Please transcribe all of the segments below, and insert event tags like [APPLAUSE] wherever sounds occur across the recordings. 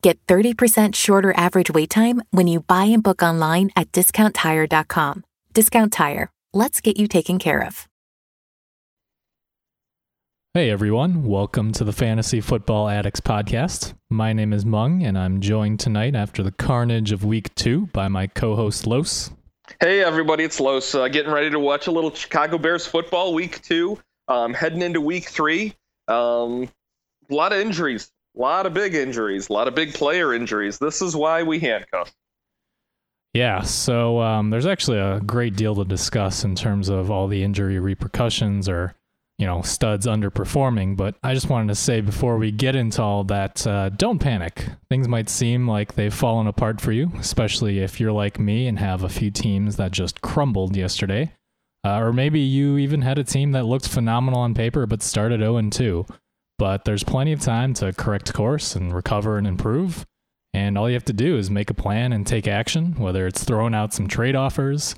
Get 30% shorter average wait time when you buy and book online at discounttire.com. Discount Tire. Let's get you taken care of. Hey everyone, welcome to the Fantasy Football Addicts podcast. My name is Mung, and I'm joined tonight after the carnage of week two by my co host Los. Hey everybody, it's Los. Uh, getting ready to watch a little Chicago Bears football week two. Um, heading into week three. Um, a lot of injuries a lot of big injuries, a lot of big player injuries. This is why we handcuff. Yeah, so um, there's actually a great deal to discuss in terms of all the injury repercussions or, you know, studs underperforming. But I just wanted to say before we get into all that, uh, don't panic. Things might seem like they've fallen apart for you, especially if you're like me and have a few teams that just crumbled yesterday. Uh, or maybe you even had a team that looked phenomenal on paper but started 0 2 but there's plenty of time to correct course and recover and improve. And all you have to do is make a plan and take action, whether it's throwing out some trade offers,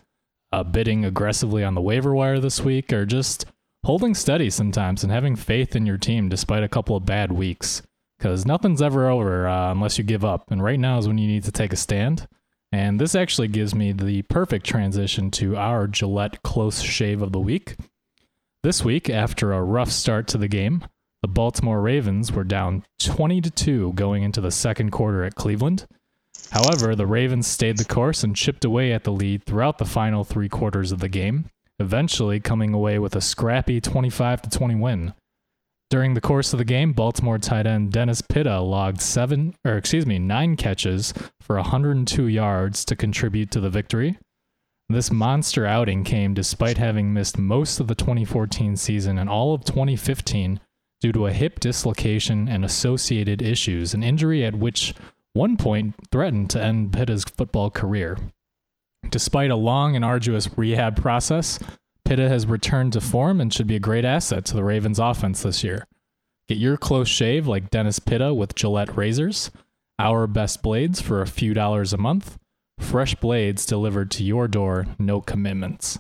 uh, bidding aggressively on the waiver wire this week, or just holding steady sometimes and having faith in your team despite a couple of bad weeks. Because nothing's ever over uh, unless you give up. And right now is when you need to take a stand. And this actually gives me the perfect transition to our Gillette close shave of the week. This week, after a rough start to the game, the Baltimore Ravens were down 20 to 2 going into the second quarter at Cleveland. However, the Ravens stayed the course and chipped away at the lead throughout the final 3 quarters of the game, eventually coming away with a scrappy 25 to 20 win. During the course of the game, Baltimore tight end Dennis Pitta logged 7 or excuse me, 9 catches for 102 yards to contribute to the victory. This monster outing came despite having missed most of the 2014 season and all of 2015 due to a hip dislocation and associated issues, an injury at which one point threatened to end Pitta's football career. Despite a long and arduous rehab process, Pitta has returned to form and should be a great asset to the Ravens offense this year. Get your close shave like Dennis Pitta with Gillette razors, our best blades for a few dollars a month, fresh blades delivered to your door, no commitments.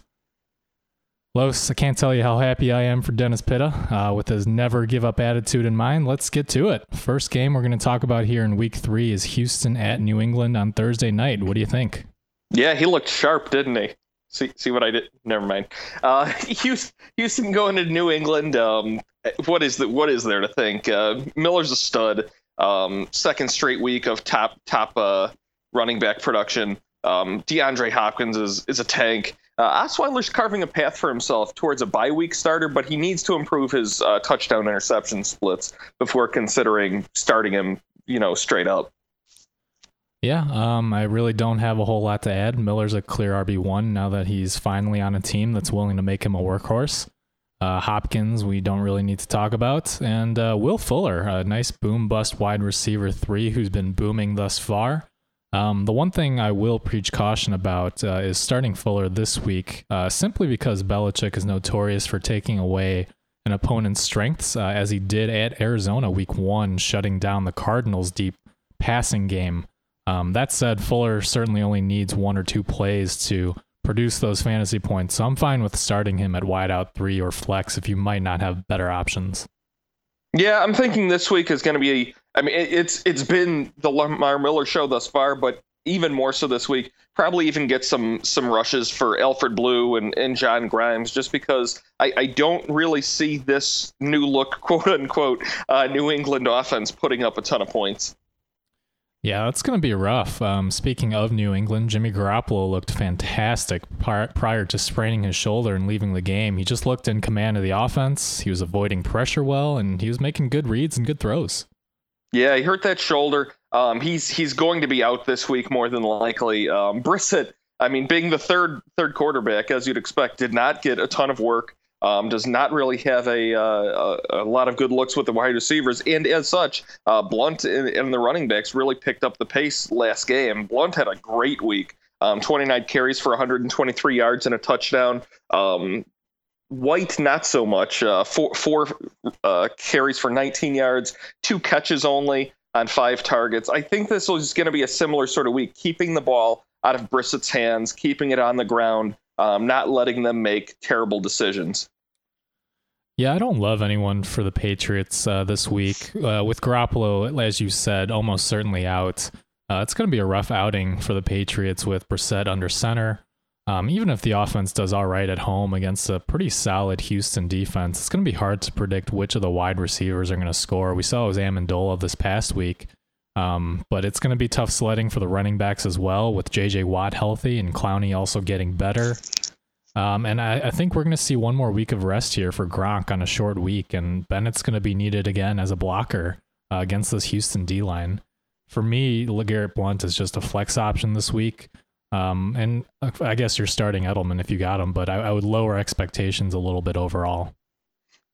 Los, I can't tell you how happy I am for Dennis Pitta uh, with his never give up attitude in mind. Let's get to it. First game we're going to talk about here in week three is Houston at New England on Thursday night. What do you think? Yeah, he looked sharp, didn't he? See, see what I did? Never mind. Uh, [LAUGHS] Houston, going to New England. Um, what is the, What is there to think? Uh, Miller's a stud. Um, second straight week of top top uh, running back production. Um, DeAndre Hopkins is is a tank. Uh, Osweiler's carving a path for himself towards a bye week starter, but he needs to improve his uh, touchdown interception splits before considering starting him, you know, straight up. Yeah, um, I really don't have a whole lot to add. Miller's a clear RB1 now that he's finally on a team that's willing to make him a workhorse. Uh, Hopkins, we don't really need to talk about. And uh, Will Fuller, a nice boom bust wide receiver three who's been booming thus far. Um, the one thing I will preach caution about uh, is starting Fuller this week, uh, simply because Belichick is notorious for taking away an opponent's strengths, uh, as he did at Arizona week one, shutting down the Cardinals' deep passing game. Um, that said, Fuller certainly only needs one or two plays to produce those fantasy points, so I'm fine with starting him at wideout three or flex if you might not have better options. Yeah, I'm thinking this week is going to be I mean, it's it's been the Lamar Miller show thus far, but even more so this week. Probably even get some some rushes for Alfred Blue and, and John Grimes, just because I, I don't really see this new look, [LAUGHS] quote unquote, uh, New England offense putting up a ton of points. Yeah, that's going to be rough. Um, speaking of New England, Jimmy Garoppolo looked fantastic prior to spraining his shoulder and leaving the game. He just looked in command of the offense. He was avoiding pressure well, and he was making good reads and good throws. Yeah, he hurt that shoulder. Um, he's he's going to be out this week more than likely. Um, Brissett, I mean, being the third third quarterback as you'd expect, did not get a ton of work. Um, does not really have a, uh, a, lot of good looks with the wide receivers, and as such, uh, Blount and, and, the running backs really picked up the pace last game. Blount had a great week. Um, 29 carries for 123 yards and a touchdown. Um, White, not so much. Uh, four four uh, carries for 19 yards, two catches only on five targets. I think this is going to be a similar sort of week, keeping the ball out of Brissett's hands, keeping it on the ground, um, not letting them make terrible decisions. Yeah, I don't love anyone for the Patriots uh, this week. [LAUGHS] Uh, with Garoppolo, as you said, almost certainly out. Uh, it's going to be a rough outing for the Patriots with Brissett under center. Um, even if the offense does all right at home against a pretty solid Houston defense, it's going to be hard to predict which of the wide receivers are going to score. We saw it was Amendola this past week, um, but it's going to be tough sledding for the running backs as well, with J.J. Watt healthy and Clowney also getting better. Um, and I, I, think we're going to see one more week of rest here for Gronk on a short week, and Bennett's going to be needed again as a blocker uh, against this Houston D line. For me, LeGarrette Blount is just a flex option this week. Um, and I guess you're starting Edelman if you got him, but I, I would lower expectations a little bit overall.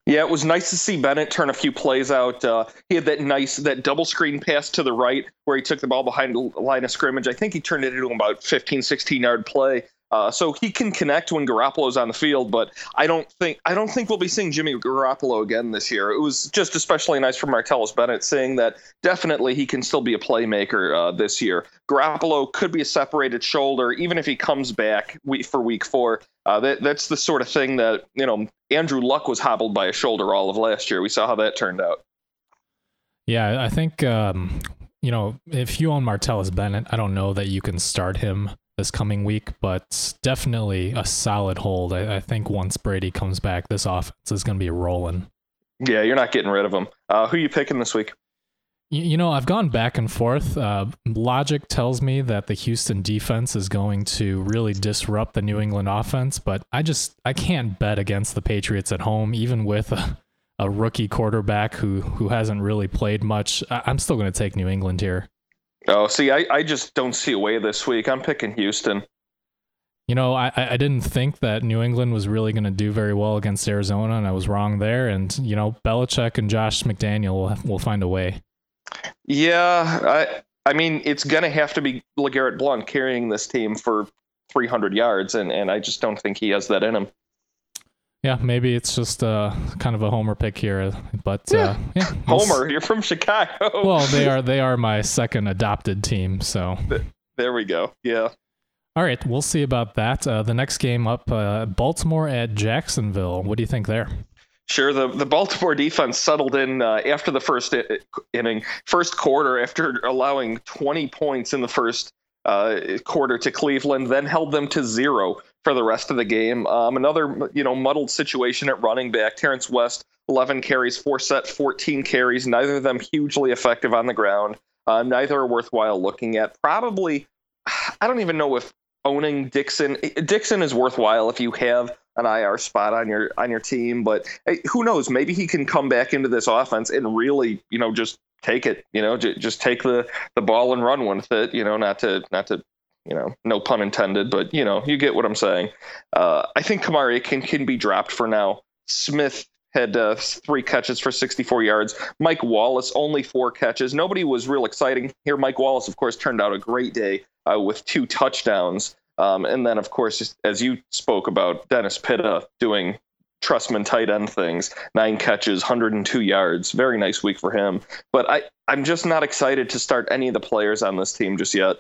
Yeah, it was nice to see Bennett turn a few plays out. Uh, he had that nice that double screen pass to the right where he took the ball behind the line of scrimmage. I think he turned it into about 15, 16 yard play. Uh, so he can connect when Garoppolo's on the field, but I don't think I don't think we'll be seeing Jimmy Garoppolo again this year. It was just especially nice for Martellus Bennett saying that definitely he can still be a playmaker uh, this year. Garoppolo could be a separated shoulder, even if he comes back for Week Four. Uh, that, that's the sort of thing that you know Andrew Luck was hobbled by a shoulder all of last year. We saw how that turned out. Yeah, I think um, you know if you own Martellus Bennett, I don't know that you can start him this coming week, but definitely a solid hold. I, I think once Brady comes back, this offense is going to be rolling. Yeah, you're not getting rid of him. Uh, who are you picking this week? You, you know, I've gone back and forth. Uh, logic tells me that the Houston defense is going to really disrupt the New England offense, but I just I can't bet against the Patriots at home, even with a, a rookie quarterback who who hasn't really played much. I, I'm still going to take New England here. Oh, see, I, I just don't see a way this week. I'm picking Houston. You know, I, I didn't think that New England was really going to do very well against Arizona, and I was wrong there. And, you know, Belichick and Josh McDaniel will, will find a way. Yeah, I I mean, it's going to have to be LeGarrette Blount carrying this team for 300 yards, and, and I just don't think he has that in him. Yeah, maybe it's just uh, kind of a homer pick here, but yeah, uh, yeah [LAUGHS] homer, you're from Chicago. [LAUGHS] well, they are they are my second adopted team, so there we go. Yeah. All right, we'll see about that. Uh, the next game up, uh, Baltimore at Jacksonville. What do you think there? Sure. The the Baltimore defense settled in uh, after the first inning, first quarter, after allowing 20 points in the first uh, quarter to Cleveland, then held them to zero for the rest of the game. Um, another, you know, muddled situation at running back. Terrance West, 11 carries, Forsett, 14 carries. Neither of them hugely effective on the ground. Uh, neither are worthwhile looking at. Probably, [SIGHS] I don't even know if owning Dixon. Dixon is worthwhile if you have an IR spot on your on your team, but hey, who knows? Maybe he can come back into this offense and really, you know, just take it. You know, j- just take the the ball and run with it. You know, not to not to you know, no pun intended, but you know, you get what I'm saying. Uh, I think Kamar Aiken can be dropped for now. Smith had uh, three catches for 64 yards. Mike Wallace only four catches. Nobody was real exciting here. Mike Wallace, of course, turned out a great day uh, with two touchdowns. Um, and then, of course, as you spoke about, Dennis Pitta doing Trustman tight end things. Nine catches, 102 yards. Very nice week for him. But I, I'm just not excited to start any of the players on this team just yet.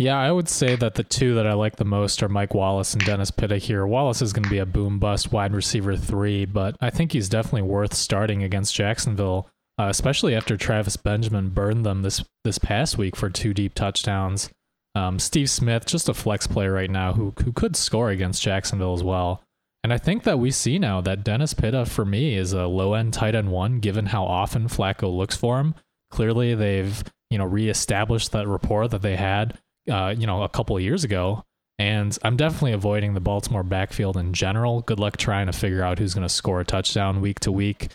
Yeah, I would say that the two that I like the most are Mike Wallace and Dennis Pitta here. Wallace is going to be a boom bust wide receiver three, but I think he's definitely worth starting against Jacksonville, uh, especially after Travis Benjamin burned them this this past week for two deep touchdowns. Um, Steve Smith, just a flex player right now who who could score against Jacksonville as well. And I think that we see now that Dennis Pitta, for me, is a low end tight end one, given how often Flacco looks for him. Clearly, they've you know reestablished that rapport that they had uh, you know, a couple of years ago. And I'm definitely avoiding the Baltimore backfield in general. Good luck trying to figure out who's going to score a touchdown week to week.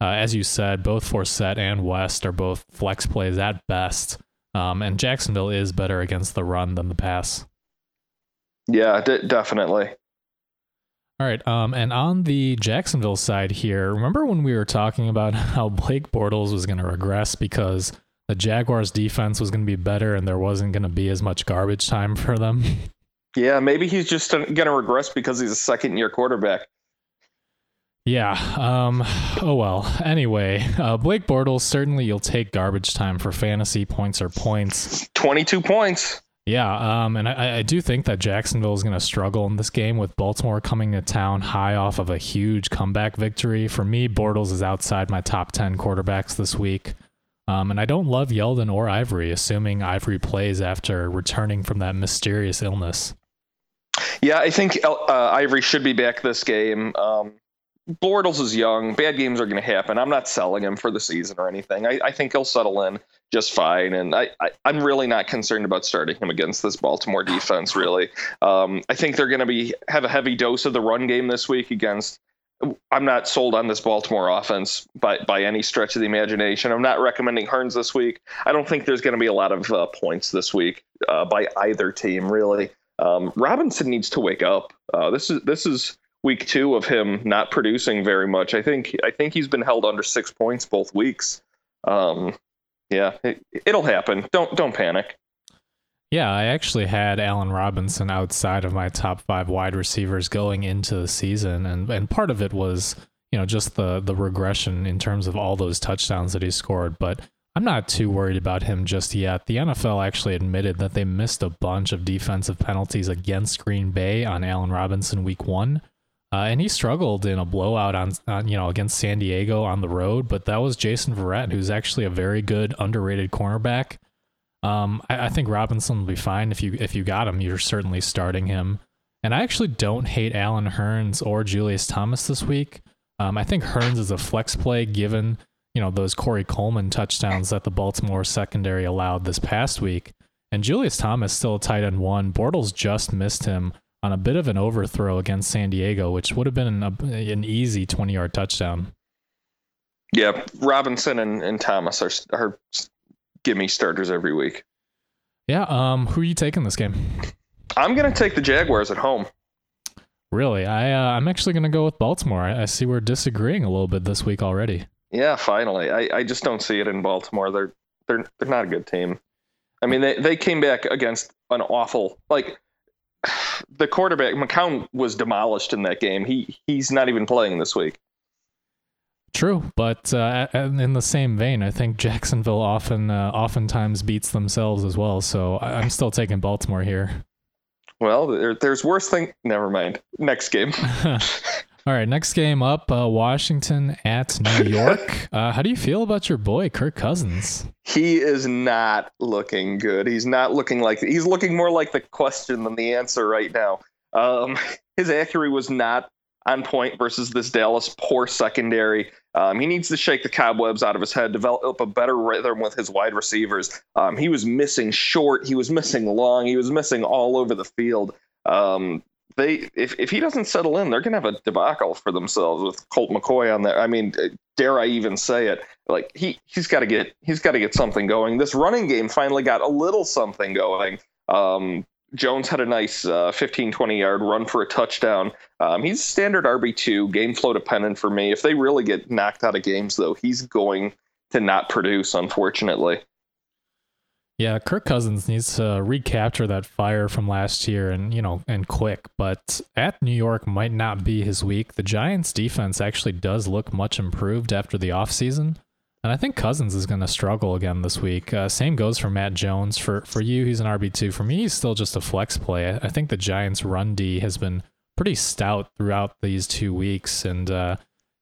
Uh, as you said, both Forsett and West are both flex plays at best. Um, and Jacksonville is better against the run than the pass. Yeah, d- definitely. All right. Um, and on the Jacksonville side here, remember when we were talking about [LAUGHS] how Blake Bortles was going to regress because the Jaguars defense was going to be better and there wasn't going to be as much garbage time for them. Yeah, maybe he's just going to regress because he's a second year quarterback. Yeah. Um, oh well. Anyway, uh, Blake Bortles certainly you'll take garbage time for fantasy points or points. Twenty-two points. Yeah, um, and I, I do think that Jacksonville is going to struggle in this game with Baltimore coming to town high off of a huge comeback victory. For me, Bortles is outside my top 10 quarterbacks this week. Um, and I don't love Yeldon or Ivory, assuming Ivory plays after returning from that mysterious illness. Yeah, I think uh, Ivory should be back this game. Um, Bortles is young. Bad games are going to happen. I'm not selling him for the season or anything. I, I think he'll settle in just fine. And I, I, am really not concerned about starting him against this Baltimore defense, really. Um, I think they're going to be have a heavy dose of the run game this week against. I'm not sold on this Baltimore offense by, by any stretch of the imagination. I'm not recommending Hurns this week. I don't think there's going to be a lot of uh, points this week uh, by either team, really. Um, Robinson needs to wake up. Uh, this is this is week two of him not producing very much. I think I think he's been held under six points both weeks. Um, yeah, it, it'll happen. Don't don't panic. Yeah, I actually had Allen Robinson outside of my top five wide receivers going into the season, and and part of it was you know just the the regression in terms of all those touchdowns that he scored, but. I'm not too worried about him just yet. The NFL actually admitted that they missed a bunch of defensive penalties against Green Bay on Allen Robinson week one, uh, and he struggled in a blowout on, on, you know against San Diego on the road, but that was Jason Verrett, who's actually a very good underrated cornerback. Um, I, I, think Robinson will be fine if you if you got him. You're certainly starting him. And I actually don't hate Allen Hurns or Julius Thomas this week. Um, I think Hurns is a flex play given you know those Corey Coleman touchdowns that the Baltimore secondary allowed this past week. And Julius Thomas still a tight end one. Bortles just missed him on a bit of an overthrow against San Diego, which would have been an, an easy 20 yard touchdown. Yeah, Robinson and, and Thomas are, are gimme starters every week. Yeah, um, who are you taking this game? I'm going to take the Jaguars at home. Really? I uh, I'm actually going to go with Baltimore. I, I, see we're disagreeing a little bit this week already. Yeah, finally. I, I just don't see it in Baltimore. They're they're they're not a good team. I mean, they they came back against an awful like [SIGHS] the quarterback McCown was demolished in that game. He he's not even playing this week. True, but uh, in the same vein, I think Jacksonville often uh, oftentimes beats themselves as well. So I'm still taking Baltimore here. Well, there, there's worse thing. Never mind. Next game. [LAUGHS] All right, next game up, uh, Washington at New [LAUGHS] York. Uh, how do you feel about your boy Kirk Cousins? He is not looking good. He's not looking like he's looking more like the question than the answer right now. Um, [LAUGHS] his accuracy was not on point versus this Dallas poor secondary. Um, he needs to shake the cobwebs out of his head, develop a better rhythm with his wide receivers. Um, he was missing short, he was missing long, he was missing all over the field. Um, they if, if he doesn't settle in, they're gonna have a debacle for themselves with Colt McCoy on there. I mean, dare I even say it? Like he he's got to get he's got to get something going. This running game finally got a little something going. Um, Jones had a nice uh, 15, 20 yard run for a touchdown. Um, he's standard RB2, game flow dependent for me. If they really get knocked out of games, though, he's going to not produce, unfortunately. Yeah, Kirk Cousins needs to recapture that fire from last year and, you know, and quick. But at New York might not be his week. The Giants defense actually does look much improved after the offseason. And I think Cousins is going to struggle again this week. Uh, same goes for Matt Jones. For for you, he's an RB2. For me, he's still just a flex play. I think the Giants' run D has been pretty stout throughout these two weeks. And uh,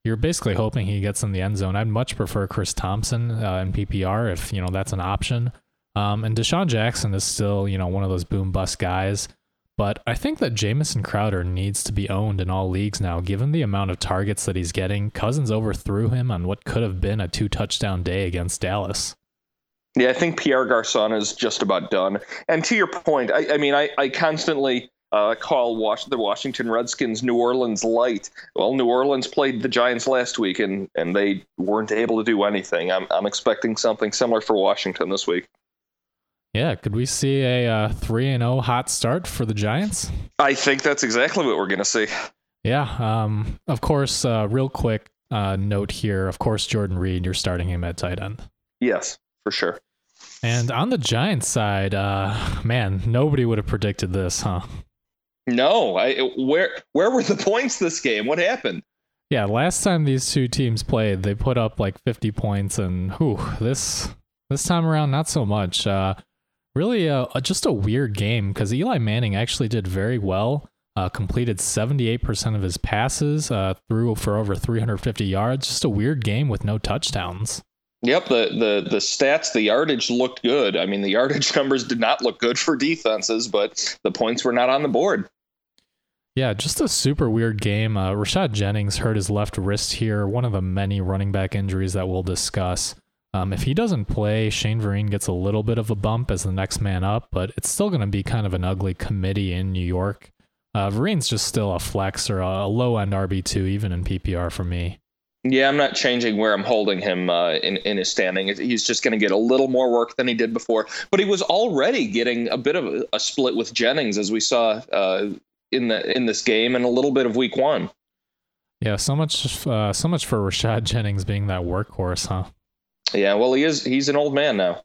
you're basically hoping he gets in the end zone. I'd much prefer Chris Thompson uh, in PPR if, you know, that's an option. Um, and DeSean Jackson is still, you know, one of those boom bust guys. But I think that Jamison Crowder needs to be owned in all leagues now, given the amount of targets that he's getting. Cousins overthrew him on what could have been a two touchdown day against Dallas. Yeah, I think Pierre Garcon is just about done. And to your point, I, I mean, I, I constantly uh, call the Washington Redskins New Orleans light. Well, New Orleans played the Giants last week, and, and they weren't able to do anything. I'm, I'm expecting something similar for Washington this week. Yeah, could we see a uh, three and zero oh hot start for the Giants? I think that's exactly what we're going to see. Yeah. Um. Of course. Uh, real quick uh, note here. Of course, Jordan Reed. You're starting him at tight end. Yes, for sure. And on the Giants side, uh, man, nobody would have predicted this, huh? No. I where where were the [LAUGHS] points this game? What happened? Yeah, last time these two teams played, they put up like 50 points, and whew, this this time around, not so much. Uh, really uh, just a weird game because Eli Manning actually did very well. Uh, completed 78% of his passes, uh, threw for over 350 yards. Just a weird game with no touchdowns. Yep, the, the the stats, the yardage looked good. I mean, the yardage [LAUGHS] numbers did not look good for defenses, but the points were not on the board. Yeah, just a super weird game. Uh, Rashad Jennings hurt his left wrist here, one of the many running back injuries that we'll discuss. Um, if he doesn't play, Shane Vereen gets a little bit of a bump as the next man up, but it's still going to be kind of an ugly committee in New York. Uh, Vereen's just still a flex or a low end RB2, even in PPR for me. Yeah, I'm not changing where I'm holding him uh, in in his standing. He's just going to get a little more work than he did before. But he was already getting a bit of a, a split with Jennings, as we saw uh, in the in this game, and a little bit of Week One. Yeah, so much uh, so much for Rashad Jennings being that workhorse, huh? Yeah, well, he is. He's an old man now.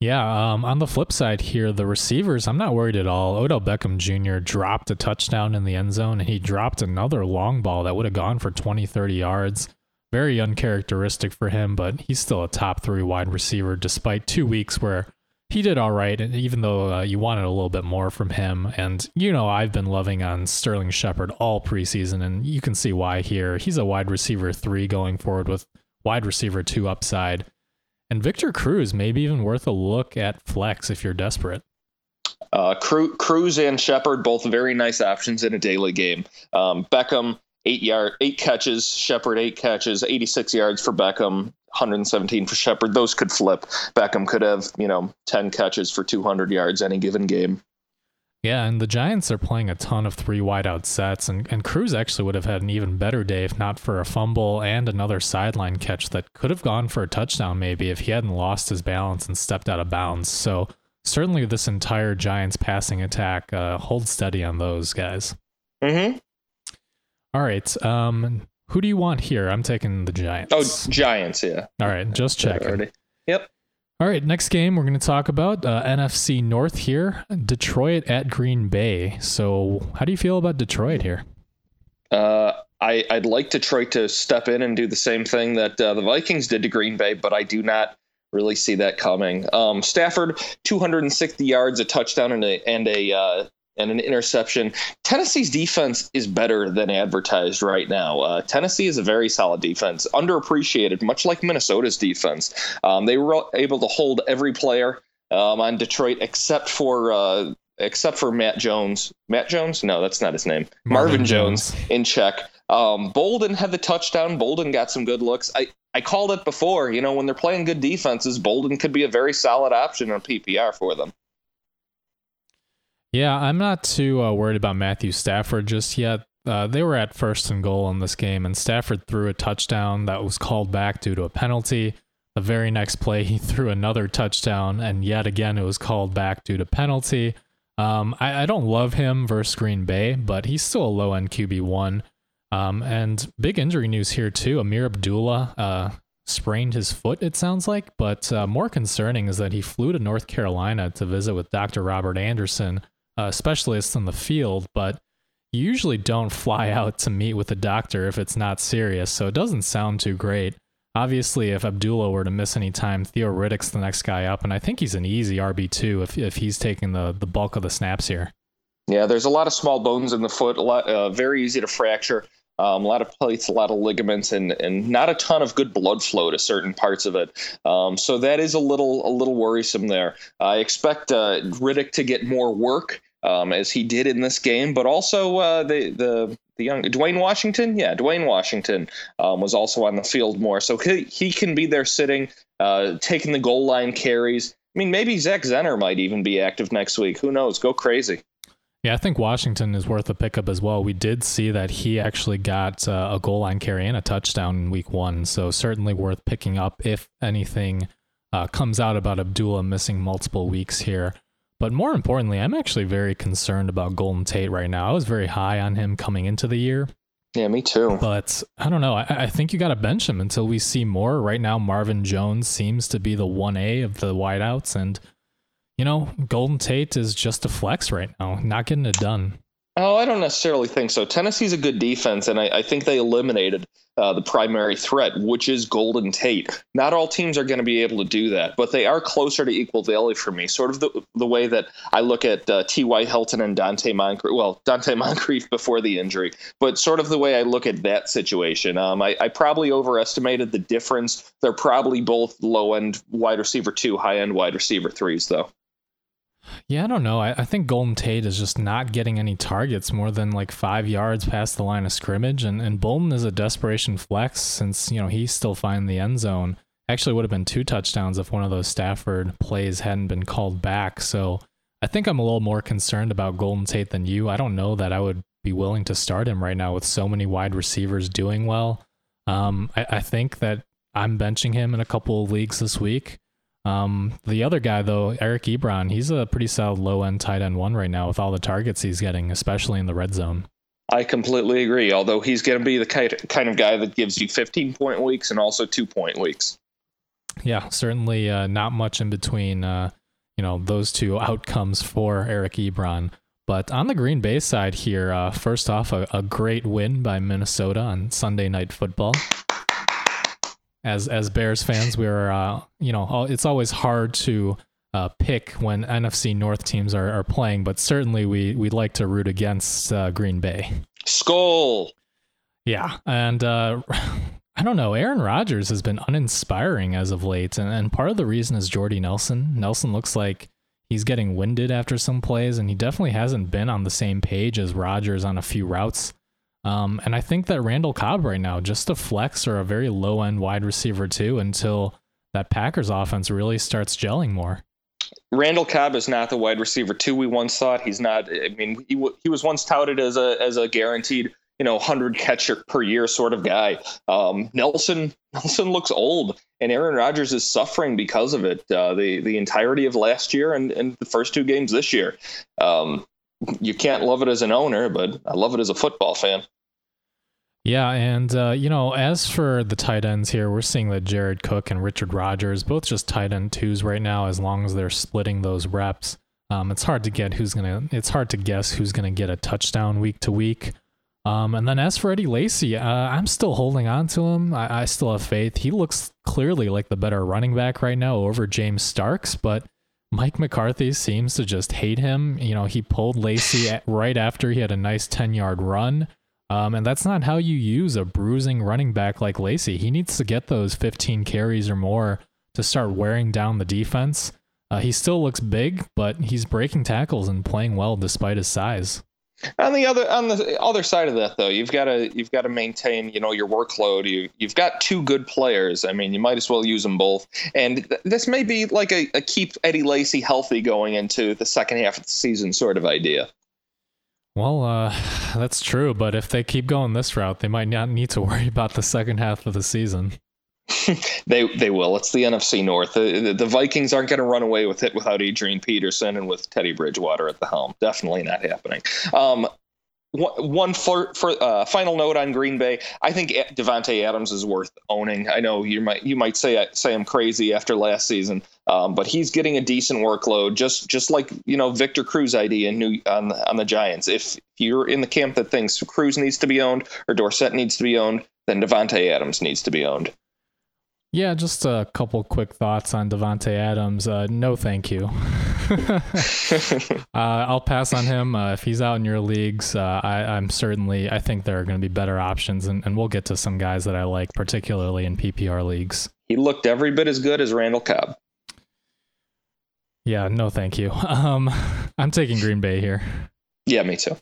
Yeah. Um, on the flip side here, the receivers, I'm not worried at all. Odell Beckham Jr. dropped a touchdown in the end zone, and he dropped another long ball that would have gone for 20, 30 yards. Very uncharacteristic for him, but he's still a top three wide receiver despite two weeks where he did all right, even though uh, you wanted a little bit more from him. And you know, I've been loving on Sterling Shepard all preseason, and you can see why here. He's a wide receiver three going forward with wide receiver two upside. And Victor Cruz, maybe even worth a look at flex if you're desperate. Uh, Cruz and Shepard, both very nice options in a daily game. Um, Beckham, eight yard, eight catches. Shepard, eight catches, 86 yards for Beckham, 117 for Shepard. Those could flip. Beckham could have, you know, 10 catches for 200 yards any given game. Yeah, and the Giants are playing a ton of three wideout sets, and, and Cruz actually would have had an even better day if not for a fumble and another sideline catch that could have gone for a touchdown maybe if he hadn't lost his balance and stepped out of bounds. So certainly this entire Giants passing attack uh, hold steady on those guys. Mm-hmm. All right. Um, who do you want here? I'm taking the Giants. Oh, Giants, yeah. All right, just checking. Yep. All right, next game we're going to talk about uh, NFC North here, Detroit at Green Bay. So, how do you feel about Detroit here? Uh, I, would like Detroit to step in and do the same thing that uh, the Vikings did to Green Bay, but I do not really see that coming. Um, Stafford, 260 yards, a touchdown, and a, and a uh, and an interception. Tennessee's defense is better than advertised right now. Uh, Tennessee is a very solid defense, underappreciated, much like Minnesota's defense. Um, they were able to hold every player um, on Detroit except for uh, except for Matt Jones. Matt Jones? No, that's not his name. Marvin, Marvin Jones. Jones in check. Um, Bolden had the touchdown. Bolden got some good looks. I, I called it before. You know, when they're playing good defenses, Bolden could be a very solid option on PPR for them. Yeah, I'm not too uh, worried about Matthew Stafford just yet. Uh, they were at first and goal in this game, and Stafford threw a touchdown that was called back due to a penalty. The very next play, he [LAUGHS] threw another touchdown, and yet again, it was called back due to penalty. Um, I, I, don't love him versus Green Bay, but he's still a low end QB one. Um, and big injury news here too. Ameer Abdullah uh, sprained his foot, it sounds like. But uh, more concerning is that he flew to North Carolina to visit with Dr. Robert Anderson uh, specialists in the field, but you usually don't fly out to meet with a doctor if it's not serious, so it doesn't sound too great. Obviously, if Abdullah were to miss any time, Theo Riddick's the next guy up, and I think he's an easy RB2 if, if he's taking the, the bulk of the snaps here. Yeah, there's a lot of small bones in the foot, a lot, uh, very easy to fracture. Um, a lot of plates, a lot of ligaments, and and not a ton of good blood flow to certain parts of it. Um, so that is a little a little worrisome there. I expect uh, Riddick to get more work um, as he did in this game, but also uh, the the the young Dwayne Washington, yeah, Dwayne Washington um, was also on the field more, so he he can be there sitting, uh, taking the goal line carries. I mean, maybe Zach Zenner might even be active next week. Who knows? Go crazy. Yeah, I think Washington is worth a pickup as well. We did see that he actually got uh, a goal line carry and a touchdown in week one, so certainly worth picking up if anything uh, comes out about Abdullah missing multiple weeks here. But more importantly, I'm actually very concerned about Golden Tate right now. I was very high on him coming into the year. Yeah, me too. But I don't know. I, I think you got to bench him until we see more. Right now, Marvin Jones seems to be the 1A of the wideouts. And, you know, Golden Tate is just a flex right now, not getting it done. Oh, I don't necessarily think so. Tennessee's a good defense, and I, I think they eliminated uh, the primary threat, which is Golden Tate. Not all teams are going to be able to do that, but they are closer to equal value for me. Sort of the, the way that I look at uh, T.Y. Hilton and Donte Moncrief. Well, Donte [LAUGHS] Moncrief before the injury, but sort of the way I look at that situation. Um, I, I probably overestimated the difference. They're probably both low end wide receiver two, high end wide receiver threes, though. Yeah, I don't know. I, I, think Golden Tate is just not getting any targets more than like five yards past the line of scrimmage. And, and Bolden is a desperation flex since, you know, he's still finding the end zone. Actually, would have been two touchdowns if one of those Stafford plays hadn't been called back. So I think I'm a little more concerned about Golden Tate than you. I don't know that I would be willing to start him right now with so many wide receivers doing well. Um, I, I think that I'm benching him in a couple of leagues this week. Um, the other guy though, Eric Ebron, he's a pretty solid low end tight end one right now with all the targets he's getting, especially in the red zone. I completely agree. Although he's going to be the kind of guy that gives you 15 point weeks and also two point weeks. Yeah, certainly uh, not much in between. Uh, you know those two outcomes for Eric Ebron. But on the Green Bay side here, uh, first off, a, a great win by Minnesota on Sunday Night Football as as Bears fans, we're uh, you know it's always hard to uh, pick when NFC North teams are, are playing, but certainly we we'd like to root against uh, Green Bay. Skol. Yeah, and uh, [LAUGHS] I don't know. Aaron Rodgers has been uninspiring as of late, and, and part of the reason is Jordy Nelson. Nelson looks like he's getting winded after some plays, and he definitely hasn't been on the same page as Rodgers on a few routes. Um, and I think that Randall Cobb right now, just a flex or a very low end wide receiver too, until that Packers offense really starts gelling more. Randall Cobb is not the wide receiver two we once thought. He's not. I mean, he, w- he was once touted as a as a guaranteed you know hundred catcher per year sort of guy. Um, Nelson Nelson looks old, and Aaron Rodgers is suffering because of it. Uh, the the entirety of last year and, and the first two games this year. Um, you can't love it as an owner, but I love it as a football fan. Yeah, and uh, you know, as for the tight ends here, we're seeing that Jared Cook and Richard Rodgers both just tight end twos right now. As long as they're splitting those reps, um, it's hard to get who's gonna. It's hard to guess who's gonna get a touchdown week to week. Um, and then as for Eddie Lacy, uh, I'm still holding on to him. I, I still have faith. He looks clearly like the better running back right now over James Starks, but Mike McCarthy seems to just hate him. You know, he pulled Lacy [LAUGHS] right after he had a nice 10 yard run. Um, and that's not how you use a bruising running back like Lacy. He needs to get those 15 carries or more to start wearing down the defense. Uh, he still looks big, but he's breaking tackles and playing well despite his size. On the other on the other side of that, though, you've got to you've got to maintain you know your workload. You you've got two good players. I mean, you might as well use them both. And th- this may be like a, a keep Eddie Lacy healthy going into the second half of the season sort of idea. Well, uh, [LAUGHS] that's true, but if they keep going this route, they might not need to worry [LAUGHS] about the second half of the season. [LAUGHS] they they will. It's the NFC North. The, the Vikings aren't going to run away with it without Adrian Peterson and with Teddy Bridgewater at the helm. Definitely not happening. Um, one for, for uh, final note on Green Bay. I think Davante Adams is worth owning. I know you might you might say say I'm crazy after last season, um, but he's getting a decent workload, just just like you know Victor Cruz idea new on the, on the Giants. If you're in the camp that thinks Cruz needs to be owned or Dorsett needs to be owned, then Davante Adams needs to be owned. Yeah, just a couple quick thoughts on Davante Adams. Uh, no, thank you. [LAUGHS] uh, I'll pass on him uh, if he's out in your leagues. Uh, I, am certainly. I think there are going to be better options, and, and we'll get to some guys that I like, particularly in PPR leagues. He looked every bit as good as Randall Cobb. Yeah, no, thank you. [LAUGHS] Um, I'm taking Green Bay here. Yeah, me too.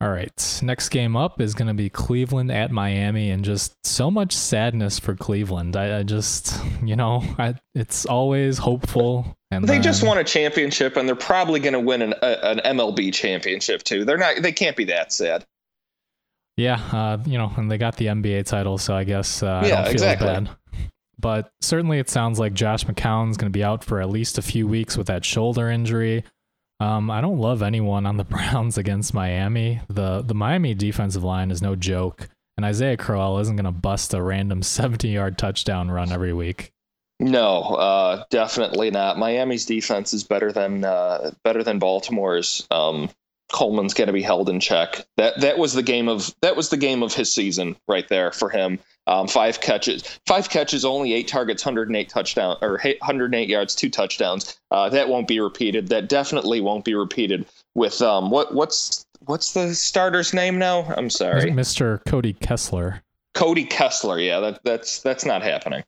All right. Next game up is going to be Cleveland at Miami, and just so much sadness for Cleveland. I, I just, you know, I, it's always hopeful. And they then, just won a championship, and they're probably going to win an, a, an MLB championship too. They're not. They can't be that sad. Yeah, uh, you know, and they got the NBA title, so I guess uh, yeah, I don't feel exactly. bad. But certainly, it sounds like Josh McCown's going to be out for at least a few weeks with that shoulder injury. Um, I don't love anyone on the [LAUGHS] Browns against Miami. The the Miami defensive line is no joke, and Isaiah Crowell isn't going to bust a random [LAUGHS] 70 yard touchdown run every week. No, uh, definitely not. Miami's defense is better than uh, better than Baltimore's. Um, Coleman's going to be held in check. That that was the game of that was the game of his season right there for him. Um, five catches, five catches, only eight targets, 108 touchdown or 108 yards, two touchdowns. Uh, that won't be repeated. That definitely won't be repeated with um, what what's what's the starter's name now? I'm sorry, Mr. Cody Kessler. Cody Kessler. Yeah, that that's that's not happening.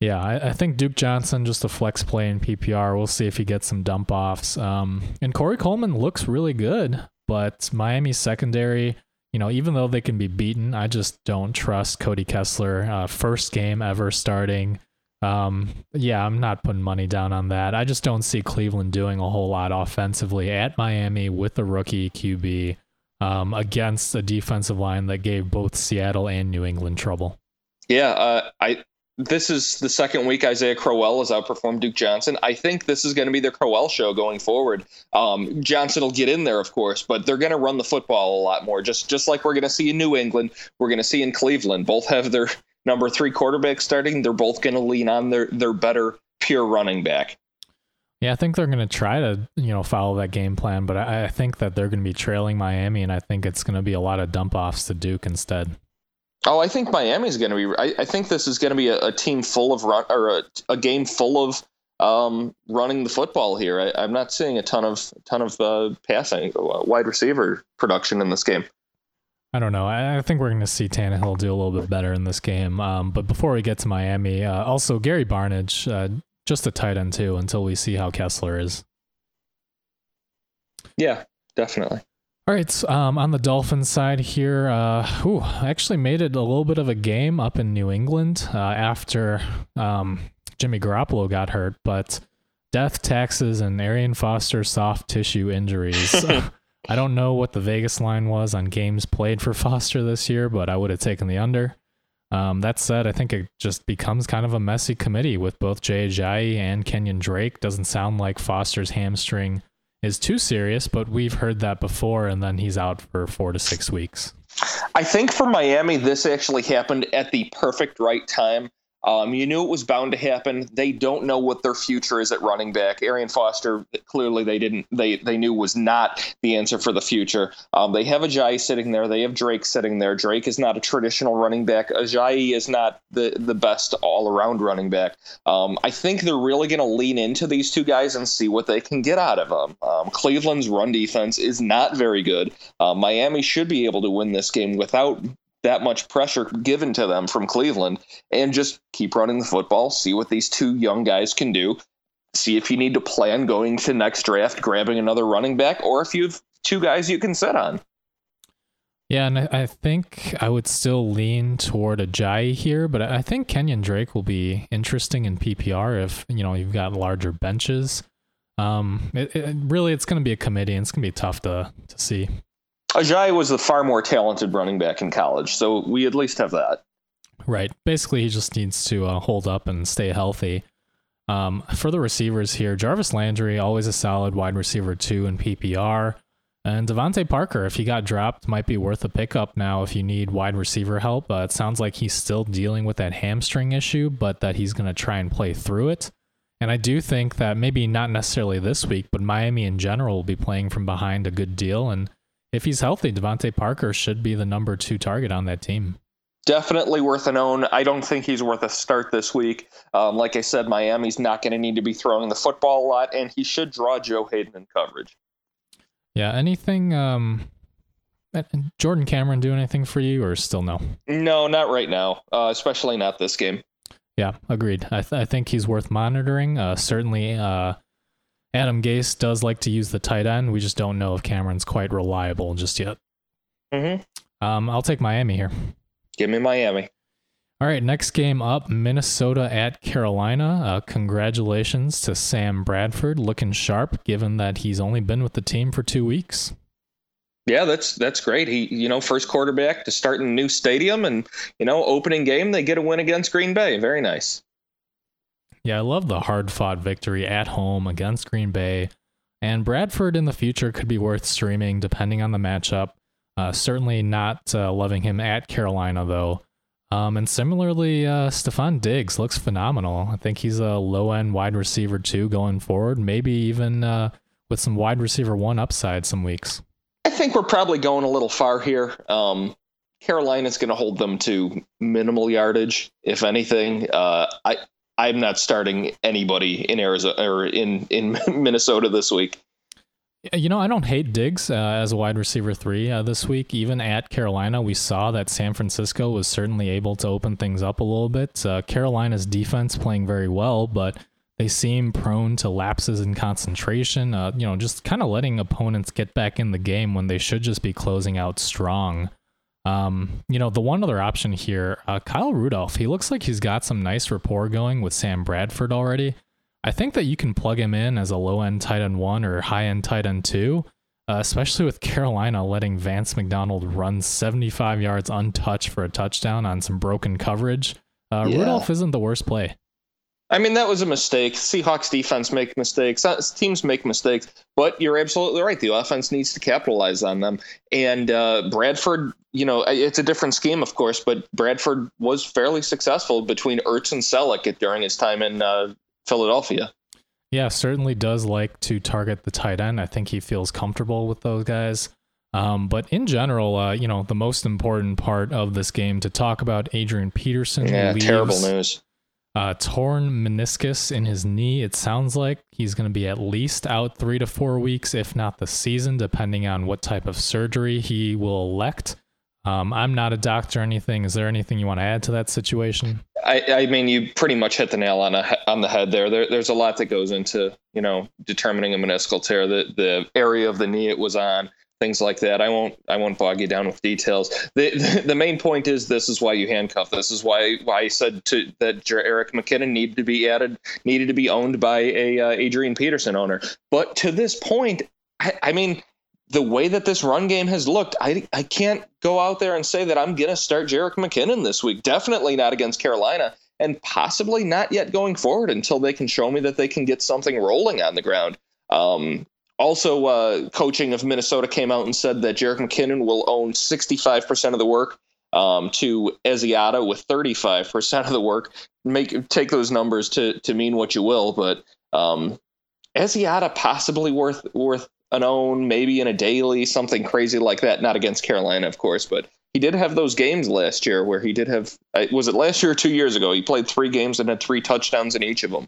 Yeah, I, I, think Duke Johnson just a flex play in PPR. We'll see if he gets some dump offs. Um, and Corey Coleman looks really good, but Miami's secondary, you know, even though they can be beaten, I just don't trust Cody Kessler. Uh, first game ever starting. Um, yeah, I'm not putting money down on that. I just don't see Cleveland doing a whole lot offensively at Miami with a rookie QB um, against a defensive line that gave both Seattle and New England trouble. Yeah, uh, I this is the second week Isaiah Crowell has outperformed Duke Johnson. I think this is going to be the Crowell show going forward. Um, Johnson will get in there, of course, but they're going to run the football a lot more. Just just like we're going to see in New England, we're going to see in Cleveland. Both have their number three quarterback starting. They're both going to lean on their their better pure running back. Yeah, I think they're going to try to you know follow that game plan, but I, I think that they're going to be trailing Miami, and I think it's going to be a lot of dump offs to Duke instead. Oh, I think Miami's going to be. I, I, think this is going to be a, a, team full of run or a, a game full of um, running the football here. I, am not seeing a ton of ton of uh, passing uh, wide receiver production in this game. I don't know. I, I think we're going to see Tannehill do a little bit better in this game. Um, but before we get to Miami, uh, also Gary Barnidge, uh, just a tight end too, until we see how Kessler is. Yeah, definitely. All right, um, on the Dolphins side here, uh, ooh, actually made it a little bit of a game up in New England uh, after um, Jimmy Garoppolo got hurt, but death, taxes, and Arian Foster soft tissue injuries. [LAUGHS] I don't know what the Vegas line was on games played for Foster this year, but I would have taken the under. Um, that said, I think it just becomes kind of a messy committee with both Jay Ajayi and Kenyan Drake. Doesn't sound like Foster's hamstring is too serious, but we've heard that before, and then he's out for four to six weeks. I think for Miami, this actually happened at the perfect right time. Um, you knew it was bound to happen. They don't know what their future is at running back. Arian Foster, clearly they didn't. They they knew was not the answer for the future. Um, they have Ajayi sitting there. They have Drake sitting there. Drake is not a traditional running back. Ajayi is not the the best all around running back. Um, I think they're really going to lean into these two guys and see what they can get out of them. Um, Cleveland's run defense is not very good. Uh, Miami should be able to win this game without that much pressure given to them from Cleveland and just keep running the football, see what these two young guys can do, see if you need to plan going to next draft, grabbing another running back, or if you have two guys you can sit on. Yeah, and I think I would still lean toward Ajayi here, but I think Kenyan Drake will be interesting in PPR if you know you've got larger benches. Um, it, it really, it's going to be a committee, and it's going to be tough to to see. Ajayi was the far more talented running back in college, so we at least have that. Right. Basically, he just needs to uh, hold up and stay healthy. Um, for the receivers here, Jarvis Landry, always a solid wide receiver two in PPR. And DeVante Parker, if he got dropped, might be worth a pickup now if you need wide receiver help. Uh, it sounds like he's still dealing with that hamstring issue, but that he's going to try and play through it. And I do think that maybe not necessarily this week, but Miami in general will be playing from behind a good deal. And if he's healthy, DeVante Parker should be the number two target on that team. Definitely worth an own. I don't think he's worth a start this week. Um, like I said, Miami's not going to need to be throwing the football a lot, and he should draw Joe Haden in coverage. Yeah. Anything? Um, Jordan Cameron do anything for you, or still no? No, not right now. Uh, especially not this game. Yeah, agreed. I, th- I think he's worth monitoring. Uh, certainly, uh, Adam Gase does like to use the tight end. We just don't know if Cameron's quite reliable just yet. Mm-hmm. Um, I'll take Miami here. Give me Miami. All right, next game up Minnesota at Carolina. Uh, congratulations to Sam Bradford, looking sharp given that he's only been with the team for two weeks. Yeah, that's that's great. He, you know, first quarterback to start in a new stadium, and you know, opening game they get a win against Green Bay. Very nice. Yeah, I love the hard fought victory at home against Green Bay. And Bradford in the future could be worth streaming depending on the matchup. Uh, certainly not uh, loving him at Carolina, though. Um, and similarly, uh, Stefon Diggs looks phenomenal. I think he's a low end wide receiver, too, going forward. Maybe even uh, with some wide receiver one upside some weeks. I think we're probably going a little far here. Um, Carolina's going to hold them to minimal yardage, if anything. Uh, I I'm not starting anybody in Arizona or in in [LAUGHS] Minnesota this week. You know, I don't hate Diggs uh, as a wide receiver three uh, this week. Even at Carolina, we saw that San Francisco was certainly able to open things up a little bit. Uh, Carolina's defense playing very well, but they seem prone to lapses in concentration. Uh, you know, just kind of letting opponents get back in the game when they should just be closing out strong. Um, you know, the one other option here, uh, Kyle Rudolph, he looks like he's got some nice rapport going with Sam Bradford already. I think that you can plug him in as a low end tight end one or high end tight end two, uh, especially with Carolina letting Vance McDonald run 75 yards untouched for a touchdown on some broken coverage. Uh, yeah. Rudolph isn't the worst play. I mean, that was a mistake. Seahawks defense make mistakes. Teams make mistakes, but you're absolutely right. The offense needs to capitalize on them. And uh, Bradford, you know, it's a different scheme, of course, but Bradford was fairly successful between Ertz and Celek during his time in uh, Philadelphia. Yeah, certainly does like to target the tight end. I think he feels comfortable with those guys. Um, but in general, uh, you know, the most important part of this game to talk about Adrian Peterson. Yeah, leaves, terrible news uh, torn meniscus in his knee. It sounds like he's going to be at least out three to four weeks, if not the season, depending on what type of surgery he will elect. Um, I'm not a doctor or anything. Is there anything you want to add to that situation? I, I mean, you pretty much hit the nail on a, on the head there. there. There's a lot that goes into you know determining a meniscal tear. The the area of the knee it was on, things like that. I won't I won't bog you down with details. The, the, [LAUGHS] the main point is this is why you handcuff. This is why why I said to that Jerick McKinnon needed to be added needed to be owned by a uh, Adrian Peterson owner. But to this point, I, I mean the way that this run game has looked, I, I can't go out there and say that I'm going to start Jerick McKinnon this week. Definitely not against Carolina, and possibly not yet going forward until they can show me that they can get something rolling on the ground. Um, also, uh, coaching of Minnesota came out and said that Jerick McKinnon will own 65% of the work um, to Asiata with 35% of the work. Make take those numbers to to mean what you will, but um, possibly worth worth an own, maybe in a daily, something crazy like that. Not against Carolina, of course, but he did have those games last year where he did have. Uh, was it last year or two years ago? He played three games and had three touchdowns in each of them.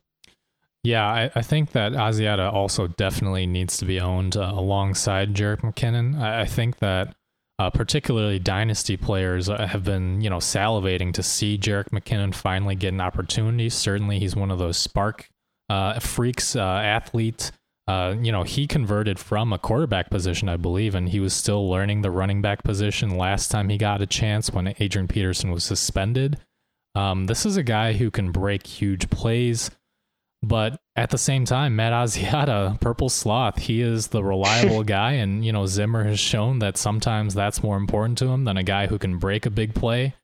Yeah, I, I, think that Asiata also definitely needs to be owned uh, alongside Jerick McKinnon. I, I think that uh, particularly dynasty players uh, have been, you know, salivating to see Jerick McKinnon finally get an opportunity. Certainly, he's one of those spark uh, freaks, uh, athlete. Uh, you know, he converted from a quarterback position, I believe, and he was still learning the running back position last time he got a chance when Adrian Peterson was suspended. Um, this is a guy who can break huge plays. But at the same time, Matt Asiata, Purple Sloth, he is the reliable [LAUGHS] guy. And, you know, Zimmer has shown that sometimes that's more important to him than a guy who can break a big play.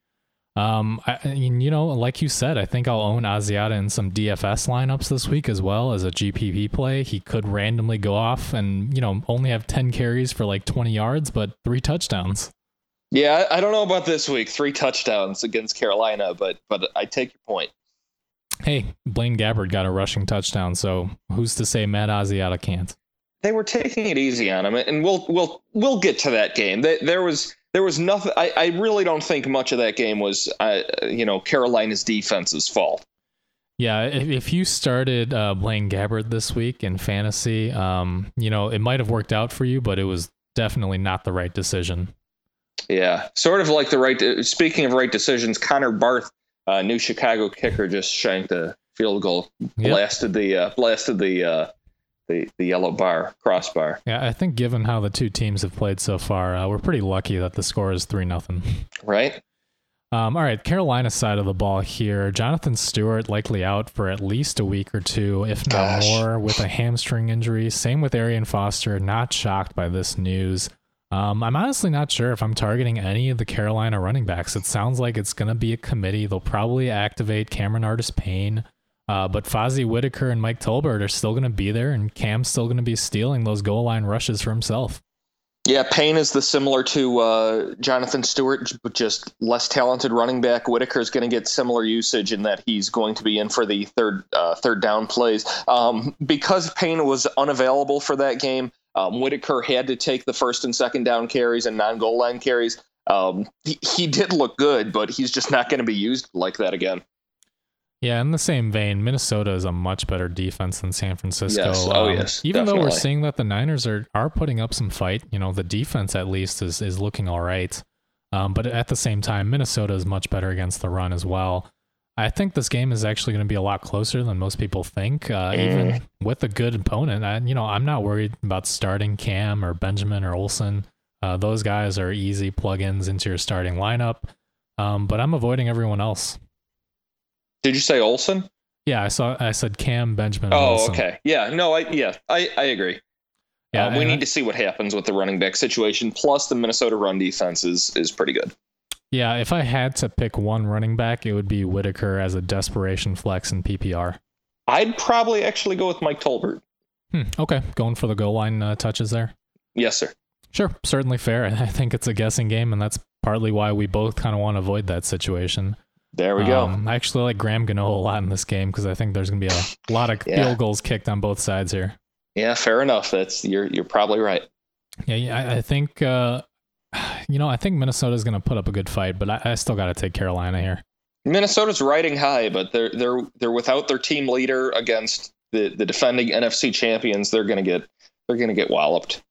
Um, I, you know, like you said, I think I'll own Asiata in some DFS lineups this week as well as a GPP play. He could randomly go off and, you know, only have 10 carries for like 20 yards, but three touchdowns. Yeah, I don't know about this week. Three touchdowns against Carolina, but but I take your point hey, Blaine Gabbert got a rushing touchdown, so who's to say Matt Asiata can't? They were taking it easy on him, and we'll we'll we'll get to that game. There was there was nothing. I, I really don't think much of that game was uh, you know Carolina's defense's fault. Yeah, if, if you started uh, Blaine Gabbert this week in fantasy, um, you know it might have worked out for you, but it was definitely not the right decision. Yeah, sort of like the right. Speaking of right decisions, Connor Barth uh, new Chicago kicker just shanked a field goal, blasted yep. the uh, blasted the uh, the the yellow bar crossbar. Yeah, I think given how the two teams have played so far, uh, we're pretty lucky that the score is three nothing. Right. Um, all right, Carolina side of the ball here. Jonathan Stewart likely out for at least a week or two, if not Gosh. more, with a hamstring injury. Same with Arian Foster. Not shocked by this news. Um, I'm honestly not sure if I'm targeting any of the Carolina running backs. It sounds like it's going to be a committee. They'll probably activate Cameron Artis Payne, uh, but Fozzie Whitaker and Mike Tolbert are still going to be there, and Cam's still going to be stealing those goal line rushes for himself. Yeah, Payne is the similar to uh, Jonathan Stewart, but just less talented running back. Whitaker is going to get similar usage in that he's going to be in for the third uh, third down plays. Um, because Payne was unavailable for that game, Um, Whitaker had to take the first and second down carries and non goal line carries. Um, he, he did look good, but he's just not going to be used like that again. Yeah, in the same vein, Minnesota is a much better defense than San Francisco. Yes. Oh, um, yes. Even definitely. though we're seeing that the Niners are are putting up some fight, you know, the defense at least is is looking all right. Um, but at the same time, Minnesota is much better against the run as well. I think this game is actually going to be a lot closer than most people think, uh, mm. even with a good opponent. I, you know, I'm not worried about starting Cam or Benjamin or Olsen. Uh, those guys are easy plugins into your starting lineup, um, but I'm avoiding everyone else. Did you say Olsen? Yeah, I saw. I said Cam Benjamin. Oh, Olsen. okay. Yeah, no, I yeah, I I agree. Yeah, uh, we need I, to see what happens with the running back situation. Plus, the Minnesota run defense is is pretty good. Yeah, if I had to pick one running back, it would be Whitaker as a desperation flex in PPR. I'd probably actually go with Mike Tolbert. Hmm, okay, going for the goal line uh, touches there. Yes, sir. Sure, certainly fair. [LAUGHS] I think it's a guessing game, and that's partly why we both kind of want to avoid that situation. There we go. Um, I actually like Graham Gano a lot in this game because I think there's going to be a lot of yeah. field goals kicked on both sides here. Yeah, fair enough. That's you're you're probably right. Yeah, yeah I, I think uh, [SIGHS] you know, I think Minnesota's going to put up a good fight, but I, I still got to take Carolina here. Minnesota's riding high, but they're they're they're without their team leader against the the defending NFC champions. They're going to get they're going to get walloped.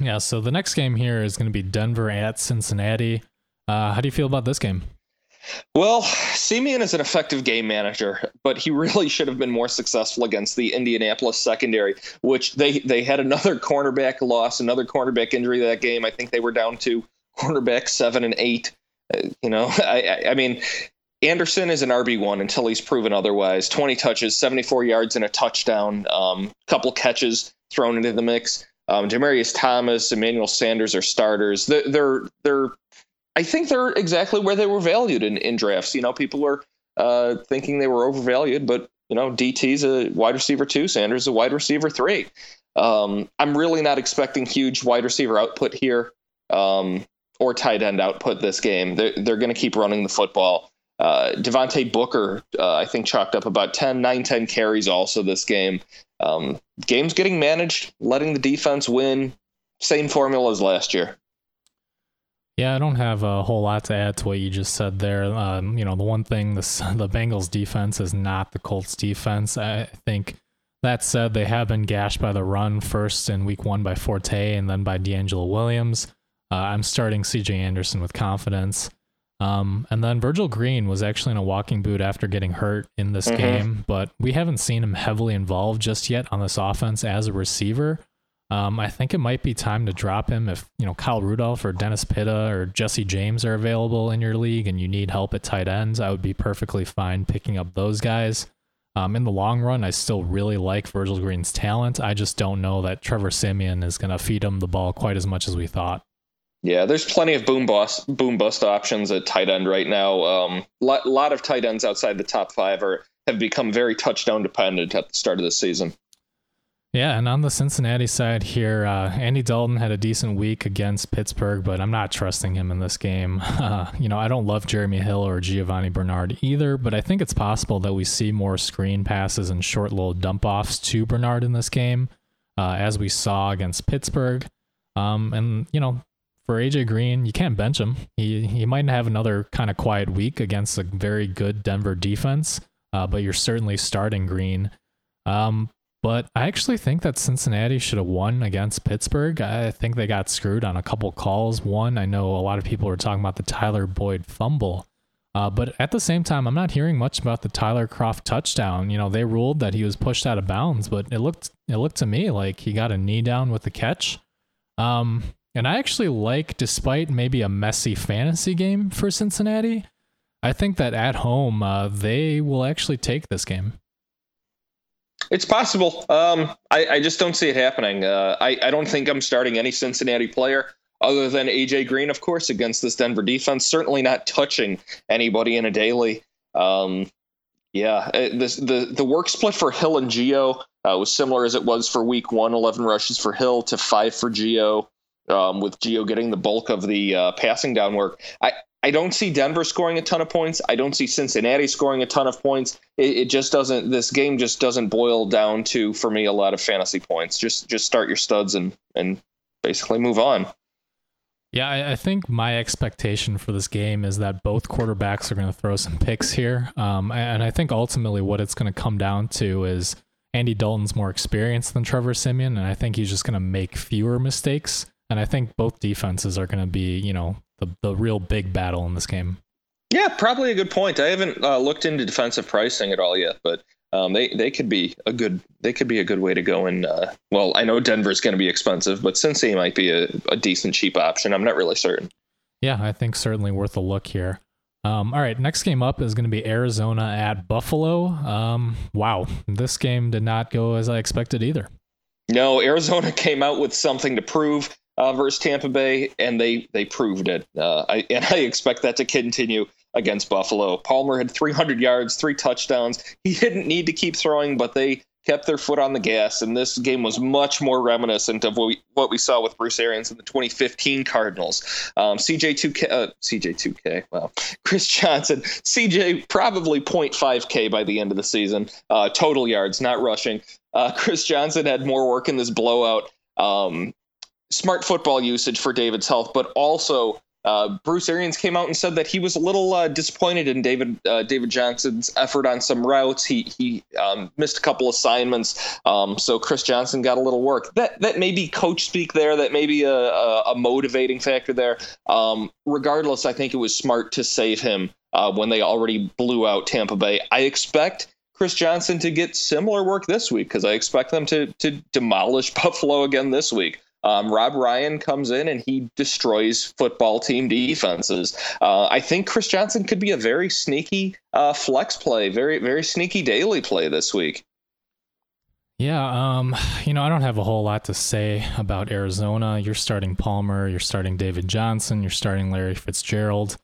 Yeah. So the next game here is going to be Denver at Cincinnati. Uh, how do you feel about this game? Well, Siemian is an effective game manager, but he really [LAUGHS] should have been more successful against the Indianapolis secondary, which they they had another [LAUGHS] cornerback loss, another cornerback injury that game. I think they were down to cornerback seven and eight. Uh, you know, [LAUGHS] I, I mean, Anderson is an RB one until he's proven otherwise. Twenty touches, seventy four yards, and a touchdown. Um, couple catches thrown into the mix. Um, Demaryius Thomas, Emmanuel Sanders are starters. They're they're, they're I think they're exactly where they were valued in, in drafts. You know, people were uh, thinking they were overvalued, but you know, DT's a wide receiver two, Sanders a wide receiver three. Um, I'm really not expecting huge wide receiver output here um, or tight end output this game. They're, they're going to keep running the football. Uh, Devontae Booker, uh, I think, chalked up about 10, 9, 10 carries also this game. Um, game's getting managed, letting the defense win. Same formula as last year. Yeah, I don't have a whole lot to add to what you just said there. Um, you know, the one thing this, [LAUGHS] the Bengals defense is not the Colts defense. I think that said, they have been gashed by the run first in week one by Forte and then by DeAngelo Williams. Uh, I'm starting CJ Anderson with confidence. Um, and then Virgil Green was actually in a walking boot after getting hurt in this mm-hmm. game, but we haven't seen him heavily involved just yet on this offense as a receiver. Um, I think it might be time to drop him if you know Kyle Rudolph or Dennis Pitta or Jesse James are available in your league and you need help at tight ends. I would be perfectly fine picking up those guys. Um, in the long run, I still really like Virgil Green's talent. I just don't know that Trevor Siemian is going to feed him the ball quite as much as we thought. Yeah, there's plenty of boom bust boom bust options at tight end right now. A um, lot, lot of tight ends outside the top five are have become very touchdown dependent at the start of the season. Yeah, and on the Cincinnati side here, uh, Andy Dalton had a decent week against Pittsburgh, but I'm not trusting him in this game. [LAUGHS] Uh, you know, I don't love Jeremy Hill or Giovani Bernard either, but I think it's possible that we see more screen passes and short little dump offs to Bernard in this game, uh, as we saw against Pittsburgh. Um, and you know, for AJ Green, you can't bench him. He he might have another kind of quiet week against a very good Denver defense, uh, but you're certainly starting Green. Um, but I actually think that Cincinnati should have won against Pittsburgh. I think they got screwed on a couple calls. One, I know a lot of people were talking about the Tyler Boyd fumble. Uh, but at the same time, I'm not hearing much about the Tyler Kroft touchdown. You know, they ruled that he was pushed out of bounds, but it looked it looked to me like he got a knee down with the catch. Um, and I actually like, despite maybe a messy fantasy game for Cincinnati, I think that at home uh, they will actually take this game. It's possible. Um, I, I, just don't see it happening. Uh, I, I don't think I'm starting any Cincinnati player other than AJ Green, of course, against this Denver defense. Certainly not touching anybody in a daily. Um, yeah, uh, this, the the work split for Hill and Geo uh, was similar as it was for Week One. Eleven rushes for Hill to five for Geo. um, with Geo getting the bulk of the uh, passing down work. I I don't see Denver scoring a ton of points. I don't see Cincinnati scoring a ton of points. It, it, just doesn't. This game just doesn't boil down to for me a lot of fantasy points. Just just start your studs and and basically move on. Yeah, I, I think my expectation for this game is that both quarterbacks are going to throw some picks here, um, and I think ultimately what it's going to come down to is Andy Dalton's more experienced than Trevor Siemian, and I think he's just going to make fewer mistakes. And I think both defenses are going to be, you know, the the real big battle in this game. Yeah, probably a good point. I haven't uh, looked into defensive pricing at all yet, but um, they they could be a good they could be a good way to go. And uh, well, I know Denver's going to be expensive, but Cincy might be a, a decent cheap option. I'm not really certain. Yeah, I think certainly worth a look here. Um, all right, next game up is going to be Arizona at Buffalo. Um, wow, this game did not go as I expected either. No, Arizona [LAUGHS] came out with something to prove uh, versus Tampa Bay, and they they proved it. Uh, I, and I expect that to continue against Buffalo. Palmer had 300 yards, three touchdowns. He didn't need to keep throwing, but they kept their foot on the gas, and this game was much more reminiscent of what we, what we saw with Bruce Arians in the 2015 Cardinals. Um, CJ2K, uh, CJ2K, wow, Chris Johnson, CJ probably 0.5K by the end of the season, uh, total yards, not rushing. Uh, Chris Johnson had more work in this blowout. Um, smart football usage for David's health, but also uh, Bruce Arians came out and said that he was a little uh, disappointed in David uh, David Johnson's effort on some routes. He he um, missed a couple assignments, um, so Chris Johnson got a little work. That that may be coach speak there. That may be a, a, a motivating factor there. Um, regardless, I think it was smart to save him uh, when they already blew out Tampa Bay. I expect. Chris Johnson to get similar work this week because I expect them to to demolish [LAUGHS] Buffalo again this week. Um, Rob Ryan comes in and he destroys football team defenses. Uh, I think Chris Johnson could be a very sneaky uh, flex play, very very sneaky daily play this week. Yeah, um, you know, I don't have a whole lot to say about Arizona. You're starting Palmer, you're starting David Johnson, you're starting Larry Fitzgerald.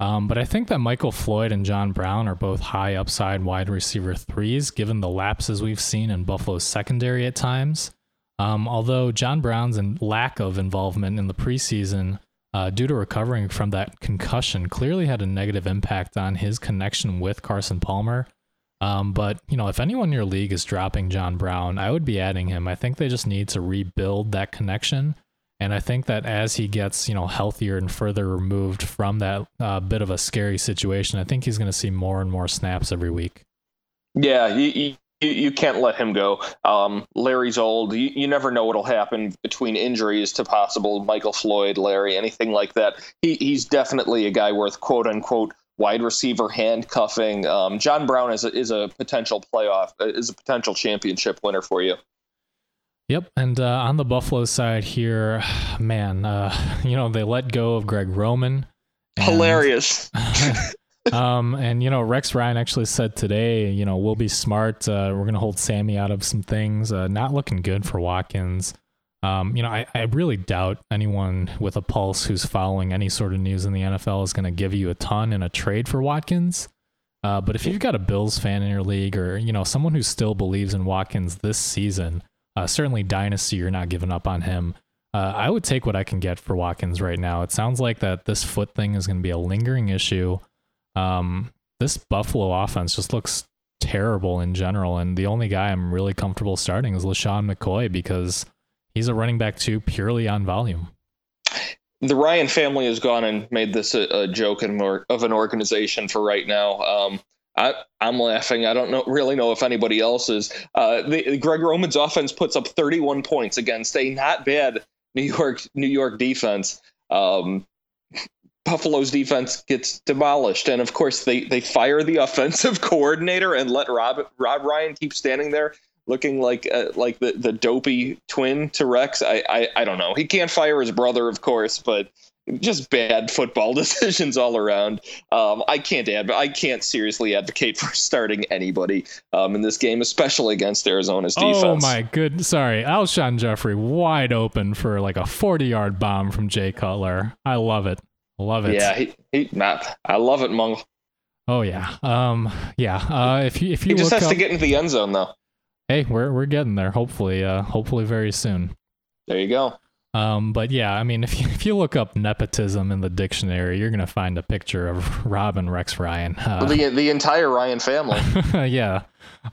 Um, but I think that Michael Floyd and John Brown are both high upside wide receiver threes, given the lapses we've seen in Buffalo's secondary at times. Um, although John Brown's lack of involvement in the preseason uh, due to recovering from that concussion clearly had a negative impact on his connection with Carson Palmer. Um, but you know, if anyone in your league is dropping John Brown, I would be adding him. I think they just need to rebuild that connection, and I think that as he gets you know healthier and further removed from that uh, bit of a scary situation, I think he's going to see more and more snaps every week. Yeah, he, you, you can't let him go. Um, Larry's old. You, you never know what'll happen between injuries to possible Michael Floyd, Larry, anything like that. He, he's definitely a guy worth quote unquote wide receiver handcuffing. Um, John Brown is a, is a potential playoff, uh, is a potential championship winner for you. Yep, and uh, on the Buffalo side here, [SIGHS] man, uh, [LAUGHS] you know they let go of Greg Roman. Hilarious. [LAUGHS] um, and you know, Rex Ryan actually said today, you know, we'll be smart. Uh, we're gonna hold Sammy out of some things. Uh, not looking good for Watkins. Um, you know, I, I really doubt anyone with a pulse who's following any sort of news in the NFL is going to give you a ton in a trade for Watkins. Uh, but if you've got a Bills fan in your league, or you know someone who still believes in Watkins this season, uh, certainly dynasty, you're not giving up on him. Uh, I would take what I can get for Watkins right now. It sounds like that this foot thing is going to be a lingering issue. Um, this Buffalo offense just looks terrible in general, and the only guy I'm really comfortable starting is LeSean McCoy because he's a running back too purely on volume. The Ryan family has gone and made this a, a joke of an organization for right now. Um, I I, am laughing. I don't know really know if anybody else is. Uh, the, Greg Roman's offense puts up 31 points against a not bad New York New York defense. Um, Buffalo's defense gets demolished, and of course they they fire the [LAUGHS] offensive coordinator and let Rob Rob Ryan keep standing there looking like uh, like the, the dopey twin to Rex. I, I I don't know. He can't fire his brother, of course, but just bad [LAUGHS] football [LAUGHS] decisions all around. Um, I can't add, I can't seriously advocate for starting anybody um, in this game, especially against Arizona's defense. Oh my good, sorry, Alshon Jeffery wide open for like a forty-yard bomb from Jay Cutler. I love it. Love it. Yeah, he, he Matt, I love it, Mung. Oh yeah, um, yeah. Uh, if you if you he just has up, to get into the end zone though. Hey, we're we're getting there. Hopefully, uh, hopefully very soon. There you go. Um, but yeah, I mean, if you, [LAUGHS] if you look up nepotism in the dictionary, you're gonna find a picture of [LAUGHS] Rob and Rex Ryan. Uh, the the entire Ryan family. [LAUGHS] yeah.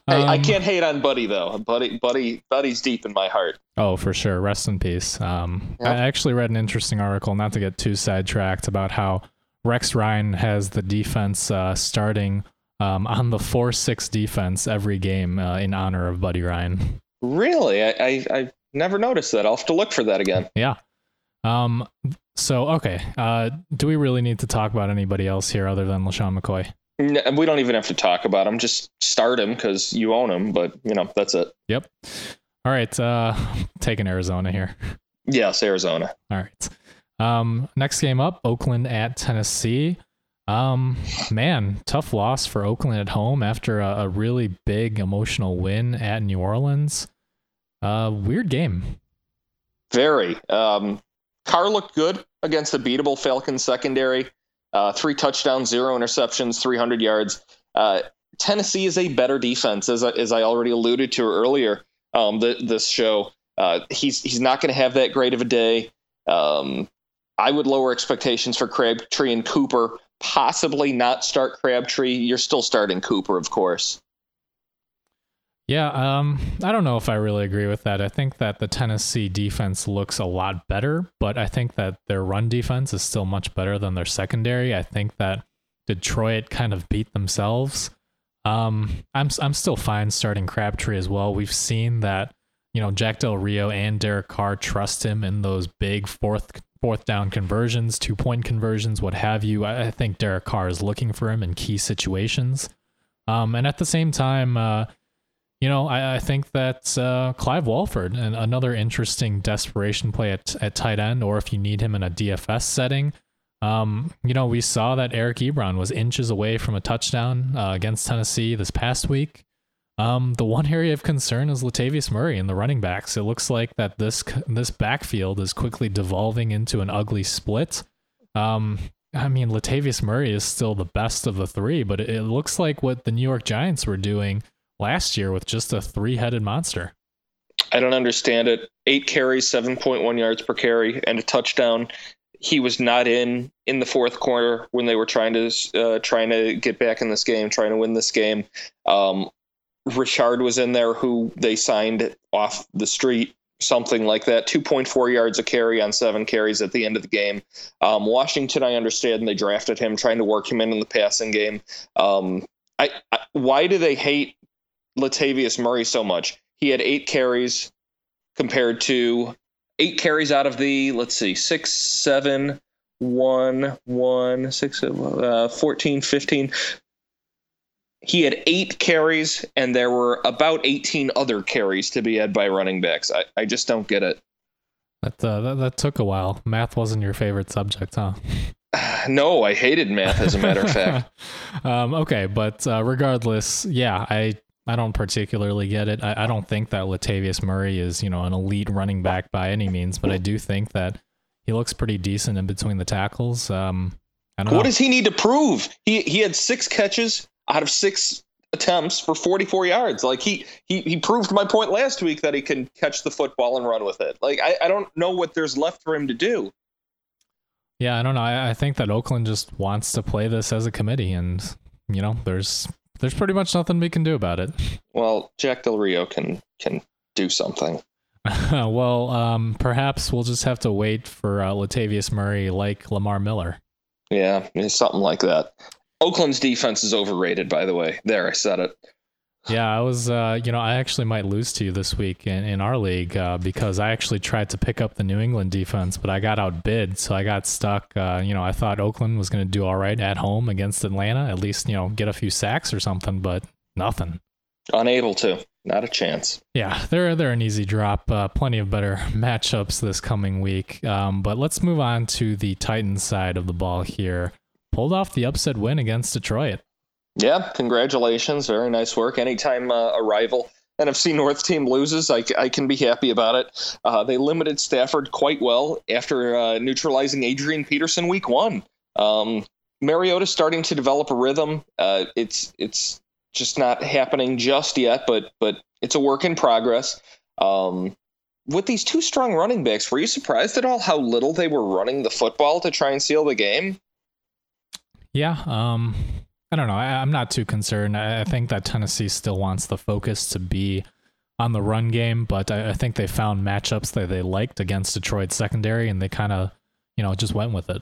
Hey, I Um, can't hate on Buddy though. Buddy, Buddy, Buddy's deep in my heart. Oh, for sure. Rest in peace. Um, Yeah. I actually read an interesting article, not to get too sidetracked, about how Rex Ryan has the defense uh, starting um, on the 4 6 defense every game uh, in honor of Buddy Ryan. Really, I, I I never noticed that. I'll have to look for that again. Yeah. Um, so, okay. Uh, do we really need to talk about anybody else here other than LeSean McCoy? N- We don't even have to talk about him. Just start him because you own him. But you know that's it. Yep. All right. Uh, [LAUGHS] taking Arizona here. Yes, Arizona. All right. Um, next game up, Oakland at Tennessee. Um, man, tough loss for Oakland at home after a, a really big emotional win at New Orleans. Uh, weird game. Very. Um, Carr looked good against the beatable Falcons secondary. Uh, three touchdowns, zero interceptions, 300 yards. Uh, Tennessee is a better defense, as I, as I already alluded to earlier. Um, the, this show, uh, he's he's not going to have that great of a day. Um, I would lower expectations for Crabtree and Cooper. Possibly not start Crabtree. You're still starting Cooper, of course. Yeah, um, I don't know if I really agree with that. I think that the Tennessee defense looks a lot better, but I think that their run defense is still much better than their secondary. I think that Detroit kind of beat themselves. Um, I'm I'm still fine starting Crabtree as well. We've seen that you know Jack Del Rio and Derek Carr trust him in those big fourth fourth down conversions, two point conversions, what have you. I, I think Derek Carr is looking for him in key situations. Um, and at the same time, uh, you know, I, I think that uh, Clive Walford, and another interesting desperation play at, at tight end, or if you need him in a DFS setting. Um, you know, we saw that Eric Ebron was inches away from a touchdown uh, against Tennessee this past week. Um, the one area of concern is Latavius Murray and the running backs. It looks like that this this backfield is quickly devolving into an ugly split. Um, I mean, Latavius Murray is still the best of the three, but it, it looks like what the New York Giants were doing last year with just a three-headed monster. I don't understand it. Eight carries, 7.1 yards per carry, and a touchdown. He was not in in the fourth quarter when they were trying to uh, trying to get back in this game, trying to win this game. Um, Richard was in there, who they signed off the street, something like that. 2.4 yards a carry on seven carries at the end of the game. Um, Washington, I understand they drafted him, trying to work him in in the passing game. Um, I, I why do they hate Latavius Murray so much? He had eight carries compared to eight carries out of the let's see six seven one one six uh, 14 15 he had eight carries and there were about 18 other carries to be had by running backs i, I just don't get it That, uh, that that took a while. Math wasn't your favorite subject, huh? [SIGHS] no i hated math as a matter of fact [LAUGHS] um, okay, but uh, regardless, yeah, I I don't particularly get it. I, I don't think that Latavius Murray is you know an elite running back by any means, but I do think that he looks pretty decent in between the tackles. Um, I don't what know. does he need to prove he he had six catches out of six attempts for 44 yards like he he he proved my point last week that he can catch the football and run with it like i, I don't know what there's left for him to do Yeah, I don't know. I, I think that Oakland just wants to play this as a committee, and you know, there's there's pretty much nothing we can do about it. [LAUGHS] well jack del rio can can do something [LAUGHS] well, um, perhaps we'll just have to wait for uh, Latavius Murray, like Lamar Miller. yeah something like that oakland's defense is overrated by the way there i said it Yeah, I was, uh, you know, I actually might lose to you this week in, in our league uh, because I actually tried to pick up the New England defense, but I got outbid, so I got stuck. Uh, you know, I thought Oakland was going to do all right at home against Atlanta, at least, you know, get a few sacks or something, but nothing. unable to not a chance Yeah, they're they're an easy drop. Uh, plenty of better [LAUGHS] matchups this coming week. Um, but let's move on to the Titans side of the ball here. Pulled off the upset win against Detroit. Yeah congratulations very nice work anytime uh, a rival NFC North team loses, I, I can be happy about it. Uh, they limited Stafford quite well after uh, neutralizing Adrian Peterson week one. Um, Mariota's starting to develop a rhythm. Uh, it's it's just not happening just yet, but but it's a work in progress. Um, with these two strong running backs, were you surprised at all how little they were running the football to try and seal the game? Yeah, um, I don't know. I, am not too concerned. I, I, think that Tennessee still wants the focus to be on the run game, but I, I think they found matchups that they liked against Detroit's secondary, and they kind of, you know, just went with it.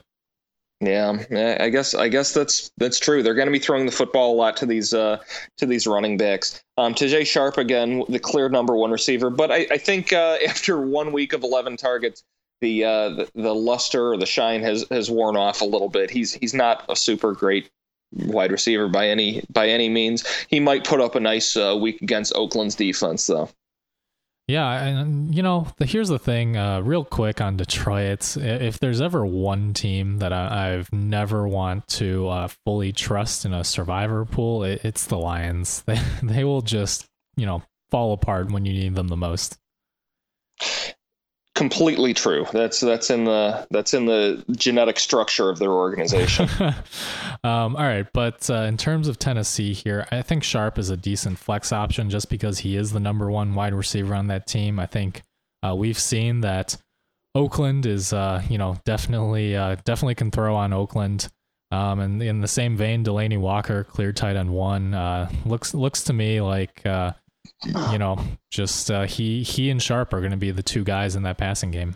Yeah, I guess I guess that's that's true. They're going to be throwing the football a lot to these uh, to these running backs. Um, Tajae Sharpe again, the clear number one receiver, but I, I think uh, [LAUGHS] after one week of 11 targets, the, uh, the the luster or the shine has has worn off a little bit. He's he's not a super great wide receiver by any by any means. He might put up a nice uh, week against Oakland's defense though. Yeah, and you know, the, here's the thing, uh, real quick on Detroit. If there's ever one team that I, have never want to uh, fully trust in a survivor pool, it, it's the Lions. [LAUGHS] They they will just you know fall apart when you need them the most completely true. That's that's in the that's in the genetic structure of their organization. [LAUGHS] um, all right, but uh, in terms of Tennessee here, I think Sharpe is a decent flex option just because he is the number one wide receiver on that team. I think uh, we've seen that Oakland is uh, you know definitely uh, definitely can throw on Oakland. Um, and in the same vein, Delanie Walker, clear tight end one, uh, looks looks to me like uh, you [SIGHS] know, just uh, he he and Sharpe are going to be the two guys in that passing game.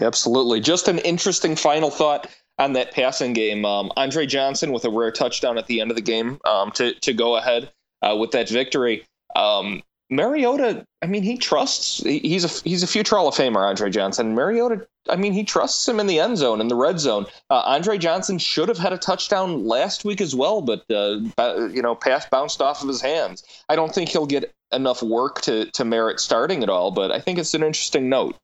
Absolutely. Just an interesting final thought on that passing game. Um, Andre Johnson with a rare touchdown at the end of the game um, to to go ahead uh, with that victory. Um, Mariota, I mean, he trusts. He's a he's a future Hall of Famer, Andre Johnson. Mariota, I mean, he trusts him in the end zone, in the red zone. Uh, Andre Johnson should have had a touchdown last week as well, but uh, you know, pass bounced off of his hands. I don't think he'll get enough work to to merit starting at all, but I think it's an interesting note.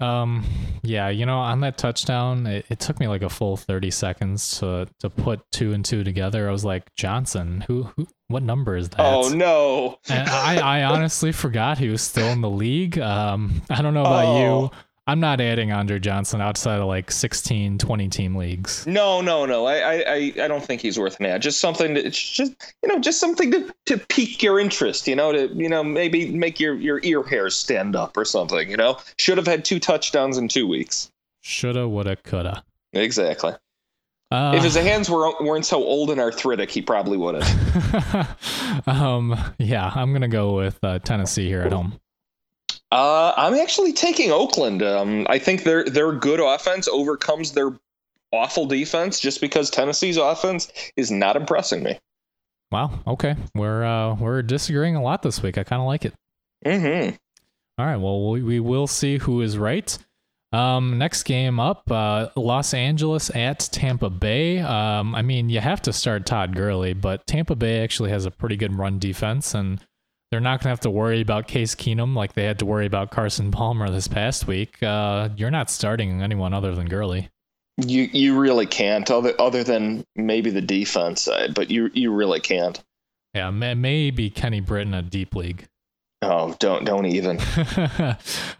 Um, yeah, you know, on that touchdown, it, it, took me like a full thirty seconds to to put two and two together. I was like, Johnson, who, who what number is that? Oh no! I, I honestly forgot he was still in the league. Um, I don't know about oh. you. I'm not adding Andre Johnson outside of like 16, 20 team leagues. No, no, no. I, I, I don't think he's worth an ad. Just something to, it's just, you know, just something to, to pique your interest, you know, to, you know, maybe make your, your ear hairs stand up or something, you know, should have had two touchdowns in two weeks. Shoulda, woulda, coulda. Exactly. Uh, if his hands were, weren't so old and arthritic, he probably would have. [LAUGHS] um, yeah, I'm going to go with uh, Tennessee here at home. Uh, I'm actually taking Oakland. Um, I think their their good offense overcomes their awful defense just because Tennessee's offense is not impressing me. Wow. Okay, we're uh, we're disagreeing a lot this week. I kind of like it. Mm-hmm. All right. Well, we, we will see who is right. Um, next game up, uh, Los Angeles at Tampa Bay. Um, I mean, you have to start Todd Gurley, but Tampa Bay actually has a pretty good run defense, and they're not going to have to worry about Case Keenum like they had to worry about Carson Palmer this past week. Uh, you're not starting anyone other than Gurley. You you really can't other other than maybe the defense side, but you you really can't. Yeah, maybe Kenny Britton a deep league. Oh, don't don't even. [LAUGHS]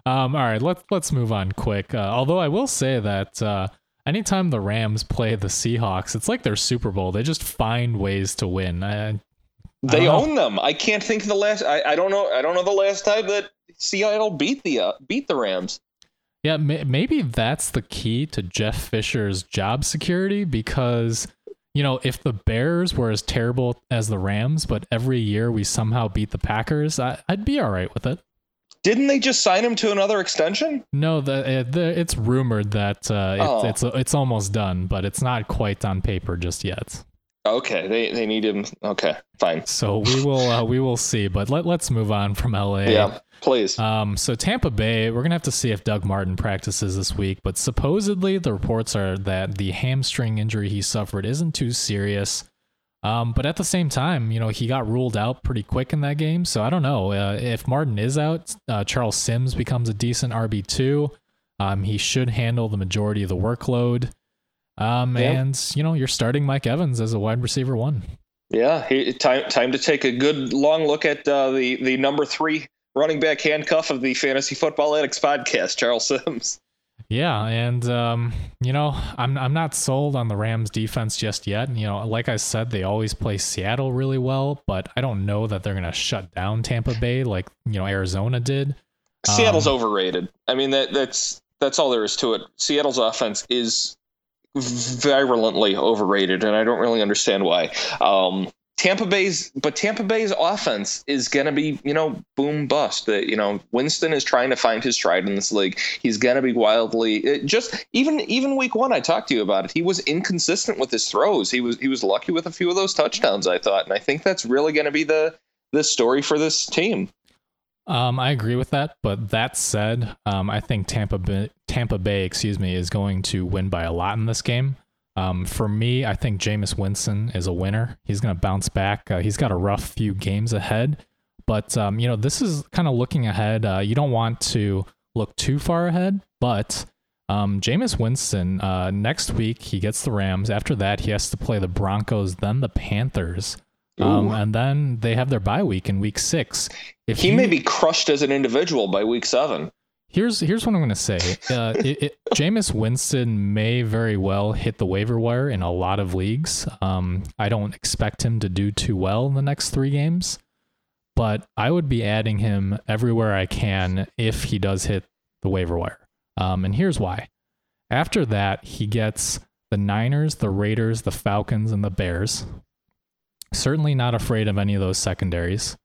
um, all right, let's let's move on quick. Uh, although I will say that uh, anytime the Rams play the Seahawks, it's like their Super Bowl. They just find ways to win. I, they own them. I can't think of the last. I, I don't know. I don't know the last time that Seattle beat the uh, beat the Rams. Yeah, maybe that's the key to Jeff Fisher's job security because you know if the Bears were as terrible as the Rams, but every year we somehow beat the Packers, I, would be all right with it. Didn't they just sign him to another extension? No, the, the it's rumored that uh, it, oh. it's it's almost done, but it's not quite on paper just yet. Okay, they they need him. Okay, fine. So we will uh, we will see, but let let's move on from LA. Yeah, please. Um, so Tampa Bay, we're gonna have to see if Doug Martin practices this week, but supposedly the reports are that the hamstring injury he suffered isn't too serious. Um, but at the same time, you know, he got ruled out pretty quick in that game, so I don't know uh, if Martin is out. Uh, Charles Sims becomes a decent RB two. Um, he should handle the majority of the workload. Um, yep. and you know, you're starting Mike Evans as a wide receiver one. Yeah, he, time time to take a good long look at uh, the the number three running back handcuff of the Fantasy Football Addicts podcast, Charles Sims. Yeah, and um, you know, I'm I'm not sold on the Rams defense just yet. You know, like I said, they always play Seattle really well, but I don't know that they're gonna shut down Tampa Bay like you know Arizona did. Seattle's um, overrated. I mean that that's that's all there is to it. Seattle's offense is virulently overrated, and I don't really understand why. Um, Tampa Bay's, but Tampa Bay's offense is going to be, you know, boom bust. That you know, Winston is trying to find his stride in this league. He's going to be wildly just even even week one. I talked to you about it. He was inconsistent with his throws. He was he was lucky with a few of those touchdowns. I thought, and I think that's really going to be the the story for this team. Um, I agree with that, but that said, um, I think Tampa Bay, Tampa Bay, excuse me, is going to win by a lot in this game. Um, for me, I think Jameis Winston is a winner. He's going to bounce back. Uh, he's got a rough few games ahead, but um, you know this is kind of looking ahead. Uh, you don't want to look too far ahead, but um, Jameis Winston uh, next week he gets the Rams. After that, he has to play the Broncos, then the Panthers. Um, and then they have their bye week in week six. If he, he may be crushed as an individual by week seven. Here's here's what I'm going to say. Uh, [LAUGHS] it, it, Jameis Winston may very well hit the waiver wire in a lot of leagues. Um, I don't expect him to do too well in the next three games, but I would be adding him everywhere I can if he does hit the waiver wire. Um, and here's why. After that, he gets the Niners, the Raiders, the Falcons, and the Bears. Certainly not afraid of any of those secondaries.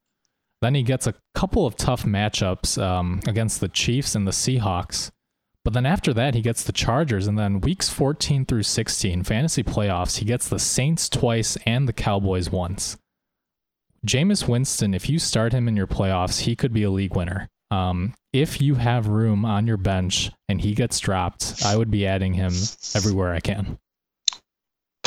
Then he gets a couple of tough matchups um, against the Chiefs and the Seahawks. But then after that, he gets the Chargers. And then weeks 14 through 16, fantasy playoffs, he gets the Saints twice and the Cowboys once. Jameis Winston, if you start him in your playoffs, he could be a league winner. Um, if you have room on your bench and he gets dropped, I would be adding him everywhere I can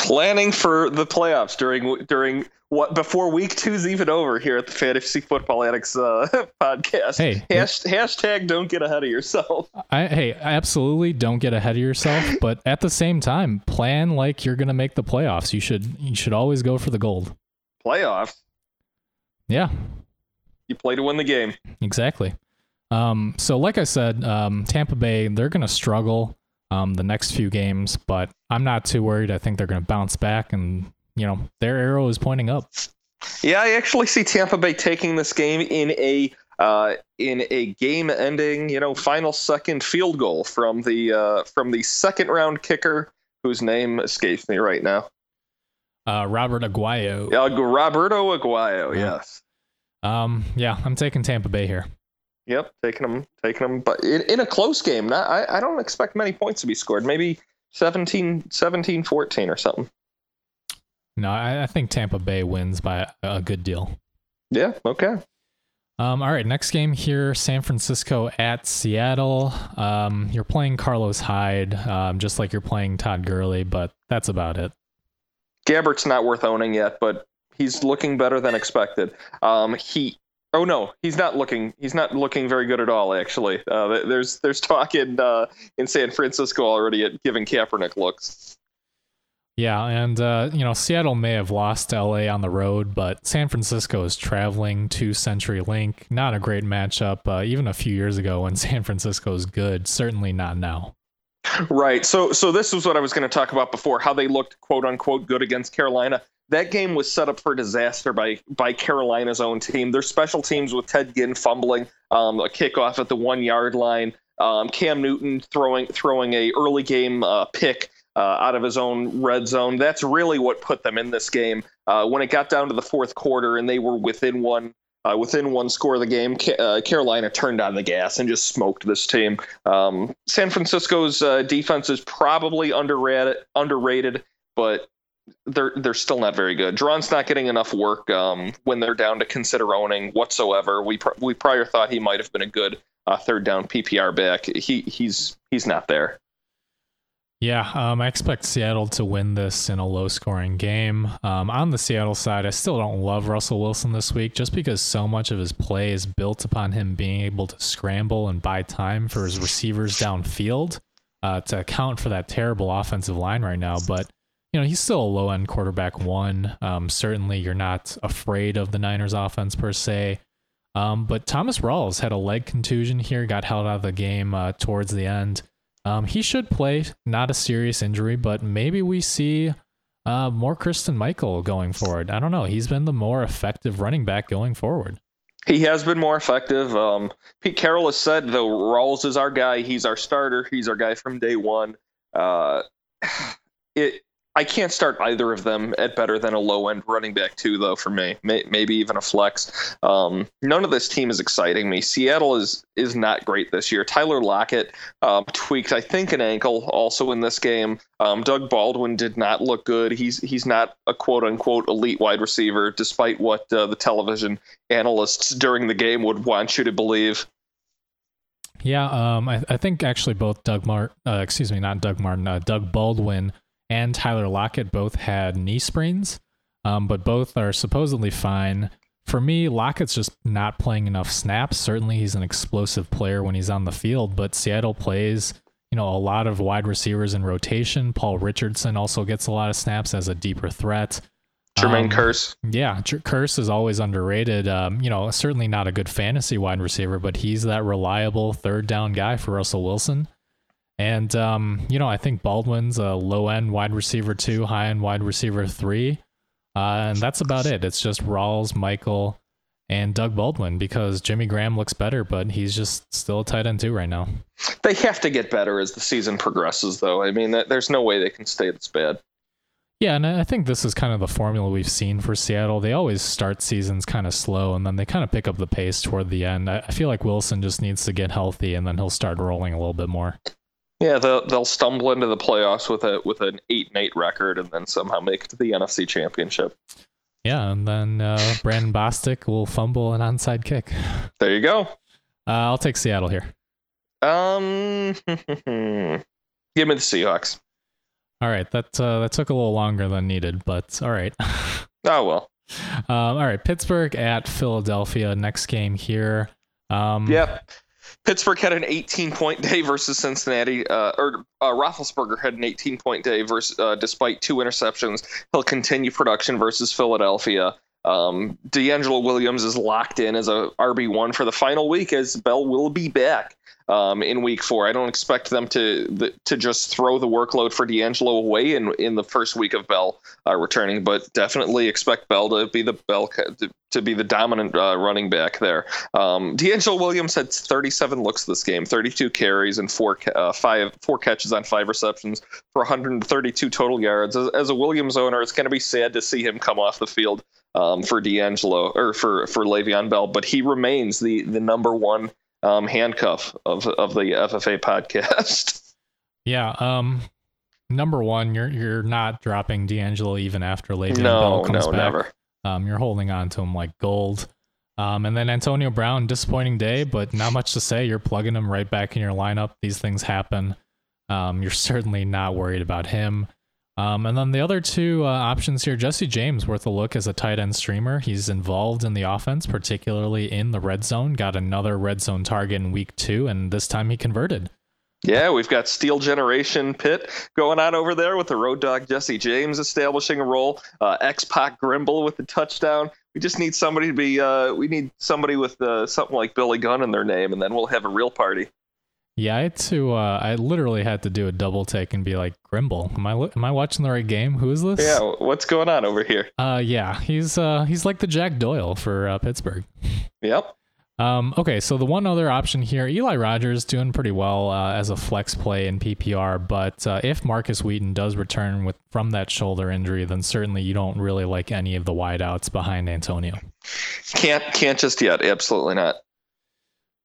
planning for the playoffs during during what before week two's even over here at the Fantasy Football Addicts uh, [LAUGHS] podcast. Hey, Hasht- hashtag don't get ahead of yourself. I, hey, absolutely don't get ahead of yourself, [LAUGHS] but at the same time, plan like you're gonna make the playoffs. You should you should always go for the gold. Playoffs. Yeah. You play to win the game. Exactly. Um, so like I said, um, Tampa Bay, they're gonna struggle um, the next few games, but I'm not too worried. I think they're going to bounce back, and you know their arrow is pointing up. Yeah, I actually see Tampa Bay taking this game in a uh, in a game-ending, you know, final second field goal from the uh, from the second round kicker, whose name escapes me right now. Uh, Robert Aguayo. Yeah, Roberto Aguayo. Yes. Um. Yeah, I'm taking Tampa Bay here. Yep, taking them, taking them, but in, in a close game. Not, I, I don't expect many points to be scored. Maybe 17, 17, 14 or something. No, I, I think Tampa Bay wins by a good deal. Yeah. Okay. Um, all right, next game here, San Francisco at Seattle. Um, you're playing Carlos Hyde, um, just like you're playing Todd Gurley, but that's about it. Gabbert's not worth owning yet, but he's looking better than expected. Um, he Oh no, he's not looking. He's not looking very good at all. Actually, uh, there's there's talk in uh, in San Francisco already at giving Kaepernick looks. Yeah, and uh, you know Seattle may have lost LA on the road, but San Francisco is traveling to CenturyLink. Not a great matchup. Uh, even a few years ago when [LAUGHS] San Francisco is good, certainly not now. Right. So so this is what I was going to talk about before. How they looked quote unquote good against Carolina that game was set up for disaster by by Carolina's own team. Their special teams with Ted Ginn fumbling um, a kickoff at the one yard line, um, Cam Newton throwing throwing a early game uh, pick uh, out of his own red zone. That's really what put them in this game. Uh, when it got down to the fourth quarter and they were within one. Uh, within one score of the game, uh, Carolina turned on the gas and just smoked this team. Um, San Francisco's uh, defense is probably underrated, underrated, but they're they're still not very good. Draughn's not getting enough work um, when they're down to consider owning whatsoever. We pr- we prior thought he might have been a good uh, third down PPR back. He he's he's not there. Yeah, um, I expect Seattle to win this in a low scoring game. Um, on the Seattle side, I still don't love Russell Wilson this week just because so much of his play is built upon him being able to scramble and buy time for his receivers downfield uh, to account for that terrible offensive line right now. But you know, he's still a low end quarterback one. Um, certainly, you're not afraid of the Niners offense per se. Um, but Thomas Rawls had a leg contusion here, got held out of the game uh, towards the end. Um, he should play, not a serious injury, but maybe we see uh, more Christine Michael going forward. I don't know. He's been the more effective running back going forward. He has been more effective. Um, Pete Carroll has said though Rawls is our guy. He's our starter. He's our guy from day one. Uh, [SIGHS] it I can't start either of them at better than a low end running back too, though. For me, May, maybe even a flex. Um, none of this team is exciting me. Seattle is is not great this year. Tyler Lockett um, tweaked, I think, an ankle also in this game. Um, Doug Baldwin did not look good. He's he's not a quote unquote elite wide receiver, despite what uh, the television analysts during the game would want you to believe. Yeah, um, I, I think actually both Doug Martin, uh, excuse me, not Doug Martin, uh, Doug Baldwin and Tyler Lockett both had knee sprains, um, but both are supposedly fine. For me, Lockett's just not playing enough snaps. Certainly, he's an explosive player when he's on the field, but Seattle plays, you know, a lot of wide receivers in rotation. Paul Richardson also gets a lot of snaps as a deeper threat. Jermaine um, Kearse. Yeah, Kearse is always underrated. Um, you know, certainly not a good fantasy wide receiver, but he's that reliable third down guy for Russell Wilson. And um, you know, I think Baldwin's a low end wide receiver two, high end wide receiver three, uh, and that's about it. It's just Rawls, Michael, and Doug Baldwin because Jimmy Graham looks better, but he's just still a tight end two right now. They have to get better as the season progresses, though. I mean, there's no way they can stay this bad. Yeah, and I think this is kind of the formula we've seen for Seattle. They always start seasons kind of slow, and then they kind of pick up the pace toward the end. I feel like Wilson just needs to get healthy, and then he'll start rolling a little bit more. Yeah, they'll they'll stumble into the playoffs with a with an eight and eight record, and then somehow make it to the NFC Championship. Yeah, and then uh, Brandon Bostick will fumble an onside kick. There you go. Uh, I'll take Seattle here. Um, [LAUGHS] give me the Seahawks. All right, that uh, that took a little longer than needed, but all right. [LAUGHS] oh well. Um, all right, Pittsburgh at Philadelphia. Next game here. Um, yep. Pittsburgh had an 18 point day versus Cincinnati, uh, or uh, Roethlisberger had an 18 point day versus, uh, despite two interceptions. He'll continue production versus Philadelphia. Um, DeAngelo Williams is locked in as a RB one for the final week, as Bell will be back um, in week four. I don't expect them to to just throw the workload for DeAngelo away in in the first week of Bell uh, returning, but definitely expect Bell to be the Bell to, to be the dominant uh, running back there. Um, DeAngelo Williams had 37 looks this game, 32 carries and four uh, five four catches on five receptions for 132 total yards. As, as a Williams owner, it's going to be sad to see him come off the field um, for DeAngelo or for for Le'Veon Bell, but he remains the the number one um, handcuff of of the FFA podcast. [LAUGHS] Yeah. Um. Number one, you're you're not dropping DeAngelo even after Le'Veon no, Bell comes no, back. Never. Um, you're holding on to him like gold. Um, and then Antonio Brown, disappointing day, but not much to say. You're plugging him right back in your lineup. These things happen. Um, you're certainly not worried about him. Um, and then the other two uh, options here, Jesse James, worth a look as a tight end streamer. He's involved in the offense, particularly in the red zone. Got another red zone target in week two, and this time he converted. Yeah, we've got Steel Generation Pit going on over there with the road dog Jesse James establishing a role. Uh, X Pac Grimble with the touchdown. We just need somebody to be. Uh, we need somebody with uh, something like Billy Gunn in their name, and then we'll have a real party. Yeah, I had to. Uh, I literally had to do a double take and be like, "Grimble, am I am I watching the right game? Who is this?" Yeah, what's going on over here? Uh, yeah, he's uh he's like the Jack Doyle for uh, Pittsburgh. Yep. Um, okay, so the one other option here, Eli Rogers doing pretty well uh, as a flex play in PPR, but uh, if Markus Wheaton does return with from that shoulder injury, then certainly you don't really like any of the wideouts behind Antonio. Can't can't just yet. Absolutely not.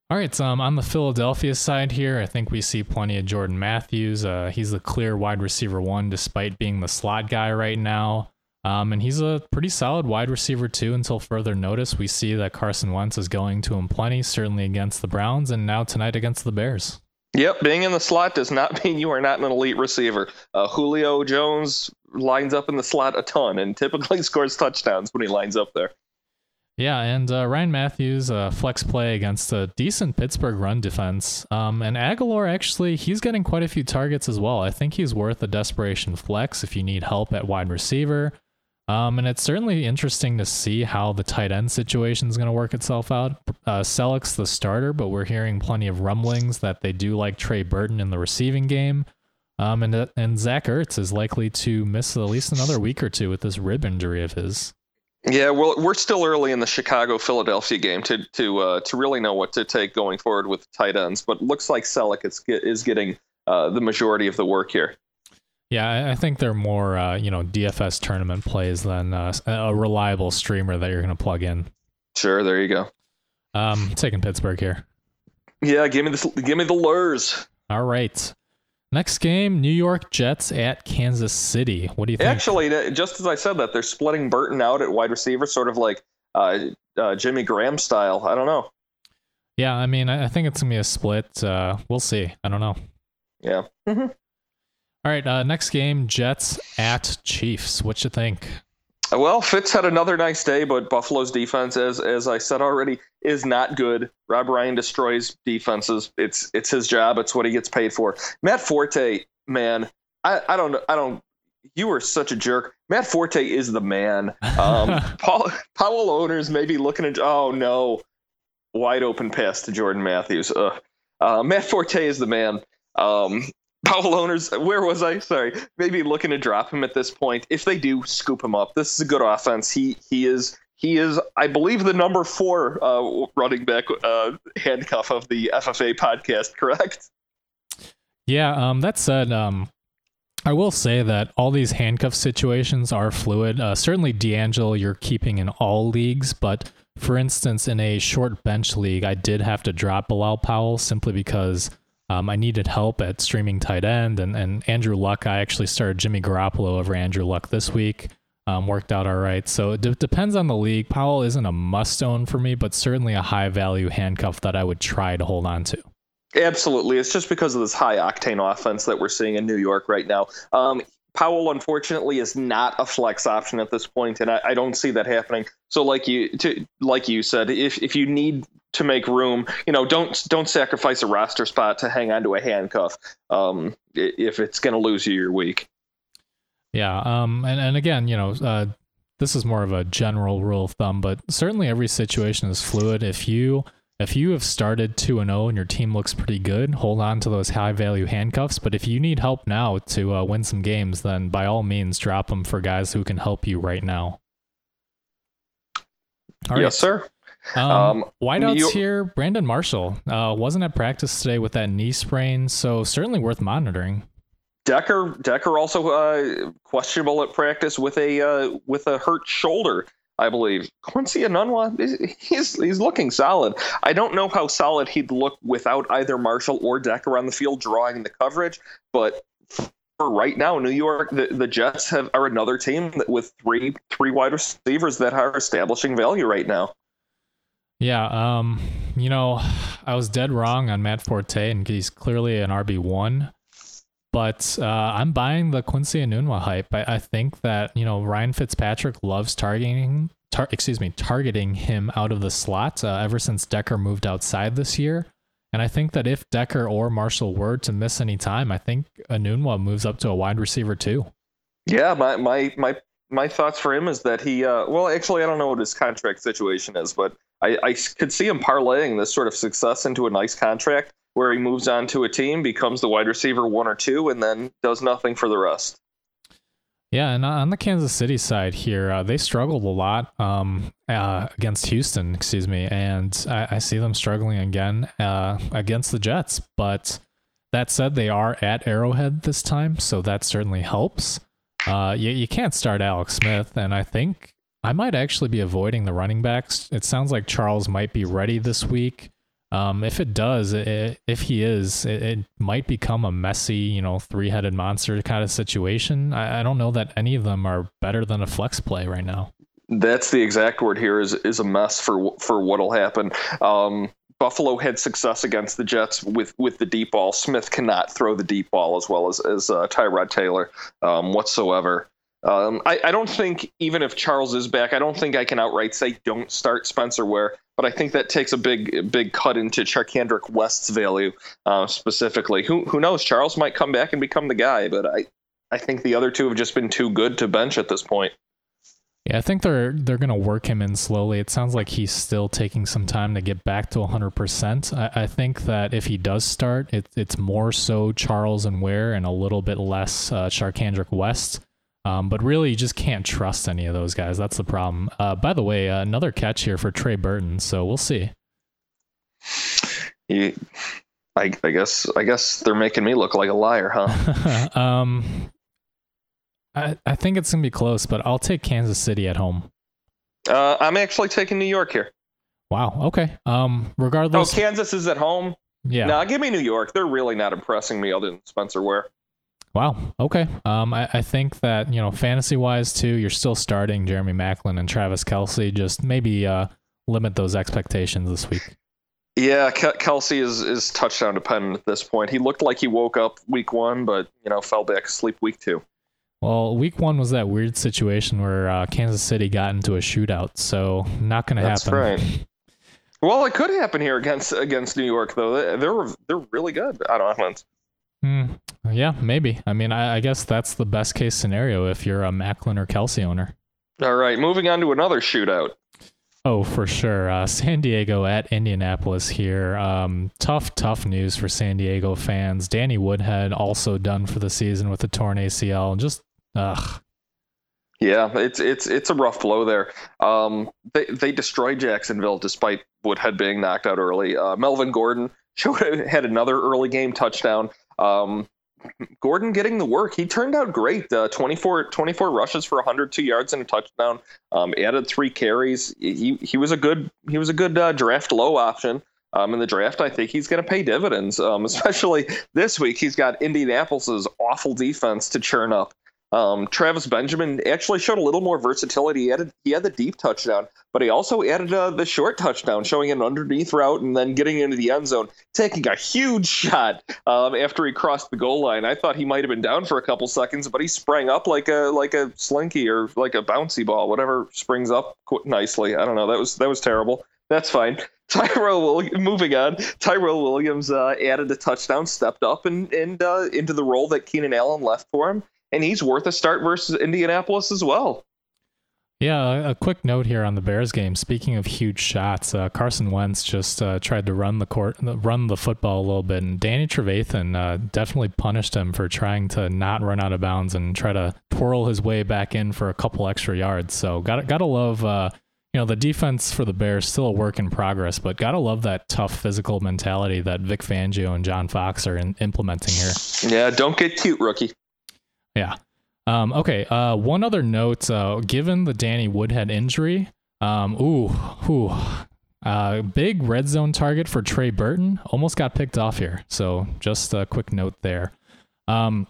All right, so um, on the Philadelphia side here, I think we see plenty of Jordan Matthews. Uh, he's the clear wide receiver one, despite being the slot guy right now. Um, and he's a pretty solid wide receiver too until further notice. We see that Carson Wentz is going to him plenty, certainly against the Browns, and now tonight against the Bears. Yep, being in the slot does not [LAUGHS] mean you are not an elite receiver. Uh, Julio Jones lines up in the slot a ton and typically [LAUGHS] scores touchdowns when he lines up there. Yeah, and uh, Ryan Mathews uh, flex play against a decent Pittsburgh run defense. Um, and Agholor, actually, he's getting quite a few targets as well. I think he's worth a desperation flex if you need help at wide receiver. Um, and it's certainly interesting to see how the tight end situation is going to work itself out. Uh, Celek's the starter, but we're hearing plenty of rumblings that they do like Trey Burton in the receiving game. Um, and, uh, and Zach Ertz is likely to miss at least another week or two with this rib injury of his. Yeah, well, we're still early in the Chicago Philadelphia game to to uh, to really know what to take going forward with tight ends. But looks like Celek is, is getting uh, the majority of the work here. Yeah, I think they're more uh, you know DFS tournament plays than uh, a reliable streamer that you're going to plug in. Sure, there you go. Um, taking Pittsburgh here. Yeah, give me the give me the lures. All right. Next game, New York Jets at Kansas City. What do you think? Actually, just as I said that, they're splitting Burton out at wide receiver, sort of like uh, uh, Jimmy Graham style. I don't know. Yeah, I mean, I think it's gonna be a split. Uh, we'll see. I don't know. Yeah. Mm-hmm. All right. Uh, next game, Jets at Chiefs. What you think? Well, Fitz had another nice day, but Buffalo's defense, as as I said already, is not good. Rob Ryan destroys defenses. It's it's his job. It's what he gets paid for. Matt Forte, man, I, I don't I don't. You were such a jerk. Matt Forte is the man. Um, [LAUGHS] Paul, Powell owners may be looking at. Oh no, wide open pass to Jordan Matthews. Uh, Matt Forte is the man. Um, Powell owners, where was I? Sorry, maybe looking to drop him at this point. If they do, scoop him up. This is a good offense. He he is he is, I believe, the number four uh, running back uh, handcuff of the FFA podcast. Correct? Yeah. Um. That said, um, I will say that all these handcuff situations are fluid. Uh, certainly, DeAngelo, you're keeping in all leagues, but for instance, in a short bench league, I did have to drop Bilal Powell simply because um, I needed help at streaming tight end, and, and Andrew Luck. I actually started Jimmy Garoppolo over Andrew Luck this week. Um, worked out all right. So it d- depends on the league. Powell isn't a must own for me, but certainly a high value handcuff that I would try to hold on to. Absolutely. It's just because of this high octane offense that we're seeing in New York right now. Um, Powell, unfortunately, is not a flex option at this point, and I, I don't see that happening. So, like you, to, like you said, if if you need to make room. You know, don't don't sacrifice a roster spot to hang on to a handcuff um, if it's going to lose you your week. Yeah, um, and and again, you know, uh, this is more of a general rule of thumb, but certainly every situation is fluid. If you if you have started 2 and 0 and your team looks pretty good, hold on to those high value handcuffs, but if you need help now to uh, win some games, then by all means drop them for guys who can help you right now. All yes, sir. Um, um, wideouts you, here, Brandon Marshall uh, wasn't at practice today with that knee sprain, so certainly worth monitoring. Decker Decker also uh, questionable at practice with a uh, with a hurt shoulder, I believe. Quincy Enunwa, he's he's looking solid. I don't know how solid he'd look without either Marshall or Decker on the field drawing the coverage, but for right now, New York, the, the Jets have are another team with three three wide receivers that are establishing value right now. Yeah, um, you know, I was dead wrong on Matt Forte, and he's clearly an RB one. But uh, I'm buying the Quincy Enunwa hype. I, I, think that you know Ryan Fitzpatrick loves targeting, tar- excuse me, targeting him out of the slot uh, ever since Decker moved outside this year. And I think that if Decker or Marshall were to miss any time, I think Enunwa moves up to a wide receiver too. Yeah, my my my my thoughts for him is that he uh, well actually I don't know what his contract situation is, but I, I could see him parlaying this sort of success into a nice contract where he moves on to a team, becomes the wide receiver one or two, and then does nothing for the rest. Yeah, and on the Kansas City side here, uh, they struggled a lot um, uh, against Houston, excuse me, and I, I see them struggling again uh, against the Jets. But that said, they are at Arrowhead this time, so that certainly helps. Uh, you, you can't start Alex Smith, and I think I might actually be avoiding the running backs. It sounds like Charles might be ready this week. Um, if it does, it, if he is, it, it, might become a messy, you know, three-headed monster kind of situation. I, I, don't know that any of them are better than a flex play right now. That's the exact word here is is a mess for for what'll happen. Um, Buffalo had success against the Jets with with the deep ball. Smith cannot throw the deep ball as well as as uh, Tyrod Taylor um, whatsoever. Um, I, I, don't think even if Charles is back, I don't think I can outright say don't start Spencer Ware. But I think that takes a big big cut into Charcandrick West's value uh, specifically. Who who knows? Charles might come back and become the guy, but I I think the other two have just been too good to bench at this point. Yeah, I think they're they're gonna work him in slowly. It sounds like he's still taking some time to get back to 100. percent I, I think that if he does start, it, it's more so Charles and Ware and a little bit less uh, Charcandrick West. Um, but really, you just can't trust any of those guys. That's the problem. Uh, by the way, uh, another catch here for Trey Burton. So we'll see. You, I, I guess I guess they're making me look like a liar, huh? [LAUGHS] um, I I think it's gonna be close, but I'll take Kansas City at home. Uh, I'm actually taking New York here. Wow. Okay. Um, regardless. Oh, Kansas is at home. Yeah. No, give me New York. They're really not impressing me other than Spencer Ware. Wow. Okay. Um, I, I think that you know, fantasy wise too, you're still starting Jeremy Maclin and Travis Kelce. Just maybe uh, limit those expectations this week. Yeah, Kelce is is touchdown dependent at this point. He looked like he woke up week one, but you know fell back asleep week two. Well, week one was that weird situation where uh, Kansas City got into a shootout, so not going to happen. That's right. [LAUGHS] Well, it could happen here against against New York, though. They're they're really good on offense. Mm, yeah, maybe. I mean, I, I, guess that's the best case scenario if you're a Maclin or Kelce owner. All right, moving on to another shootout. Oh, for sure. Uh, San Diego at Indianapolis here. Um, tough, tough news for San Diego fans. Danny Woodhead also done for the season with a torn ACL. Just ugh. Yeah, it's it's it's a rough blow there. Um, they they destroyed Jacksonville despite Woodhead being knocked out early. Uh, Melvin Gordon [LAUGHS] showed had another early game touchdown. Um, Gordon getting the work. He turned out great. Uh, 24, 24 rushes for 102 yards and a touchdown. Um, added three carries. He he was a good he was a good uh, draft low option. Um, in the draft, I think he's going to pay dividends, um, [LAUGHS] especially this week. He's got Indianapolis's awful defense to churn up. Um, Travis Benjamin actually showed a little more versatility. He had, he had the deep touchdown, but he also added uh, the short touchdown, showing an underneath route and then getting into the end zone, taking a huge shot um, after he crossed the goal line. I thought he might have been down for a couple seconds, but he sprang up like a like a slinky or like a bouncy ball, whatever springs up nicely. I don't know. That was that was terrible. That's fine. [LAUGHS] Tyrell, moving on. Tyrell Williams uh, added a touchdown, stepped up and and uh, into the role that Keenan Allen left for him and he's worth a start versus Indianapolis as well. Yeah, a quick note here on the Bears game. Speaking of huge shots, uh, Carson Wentz just uh, tried to run the court, run the football a little bit, and Danny Trevathan uh, definitely punished him for trying to not run out of bounds and try to twirl his way back in for a couple extra yards. So got gotta love, uh, you know, the defense for the Bears still a work in progress, but gotta love that tough physical mentality that Vic Fangio and John Fox are in, implementing here. Yeah, don't get cute, rookie. Yeah. Um, okay. Uh, one other note. Uh, given the Danny Woodhead injury, um, ooh, ooh, uh, big red zone target for Trey Burton almost got picked off here. So just a quick note there. Um,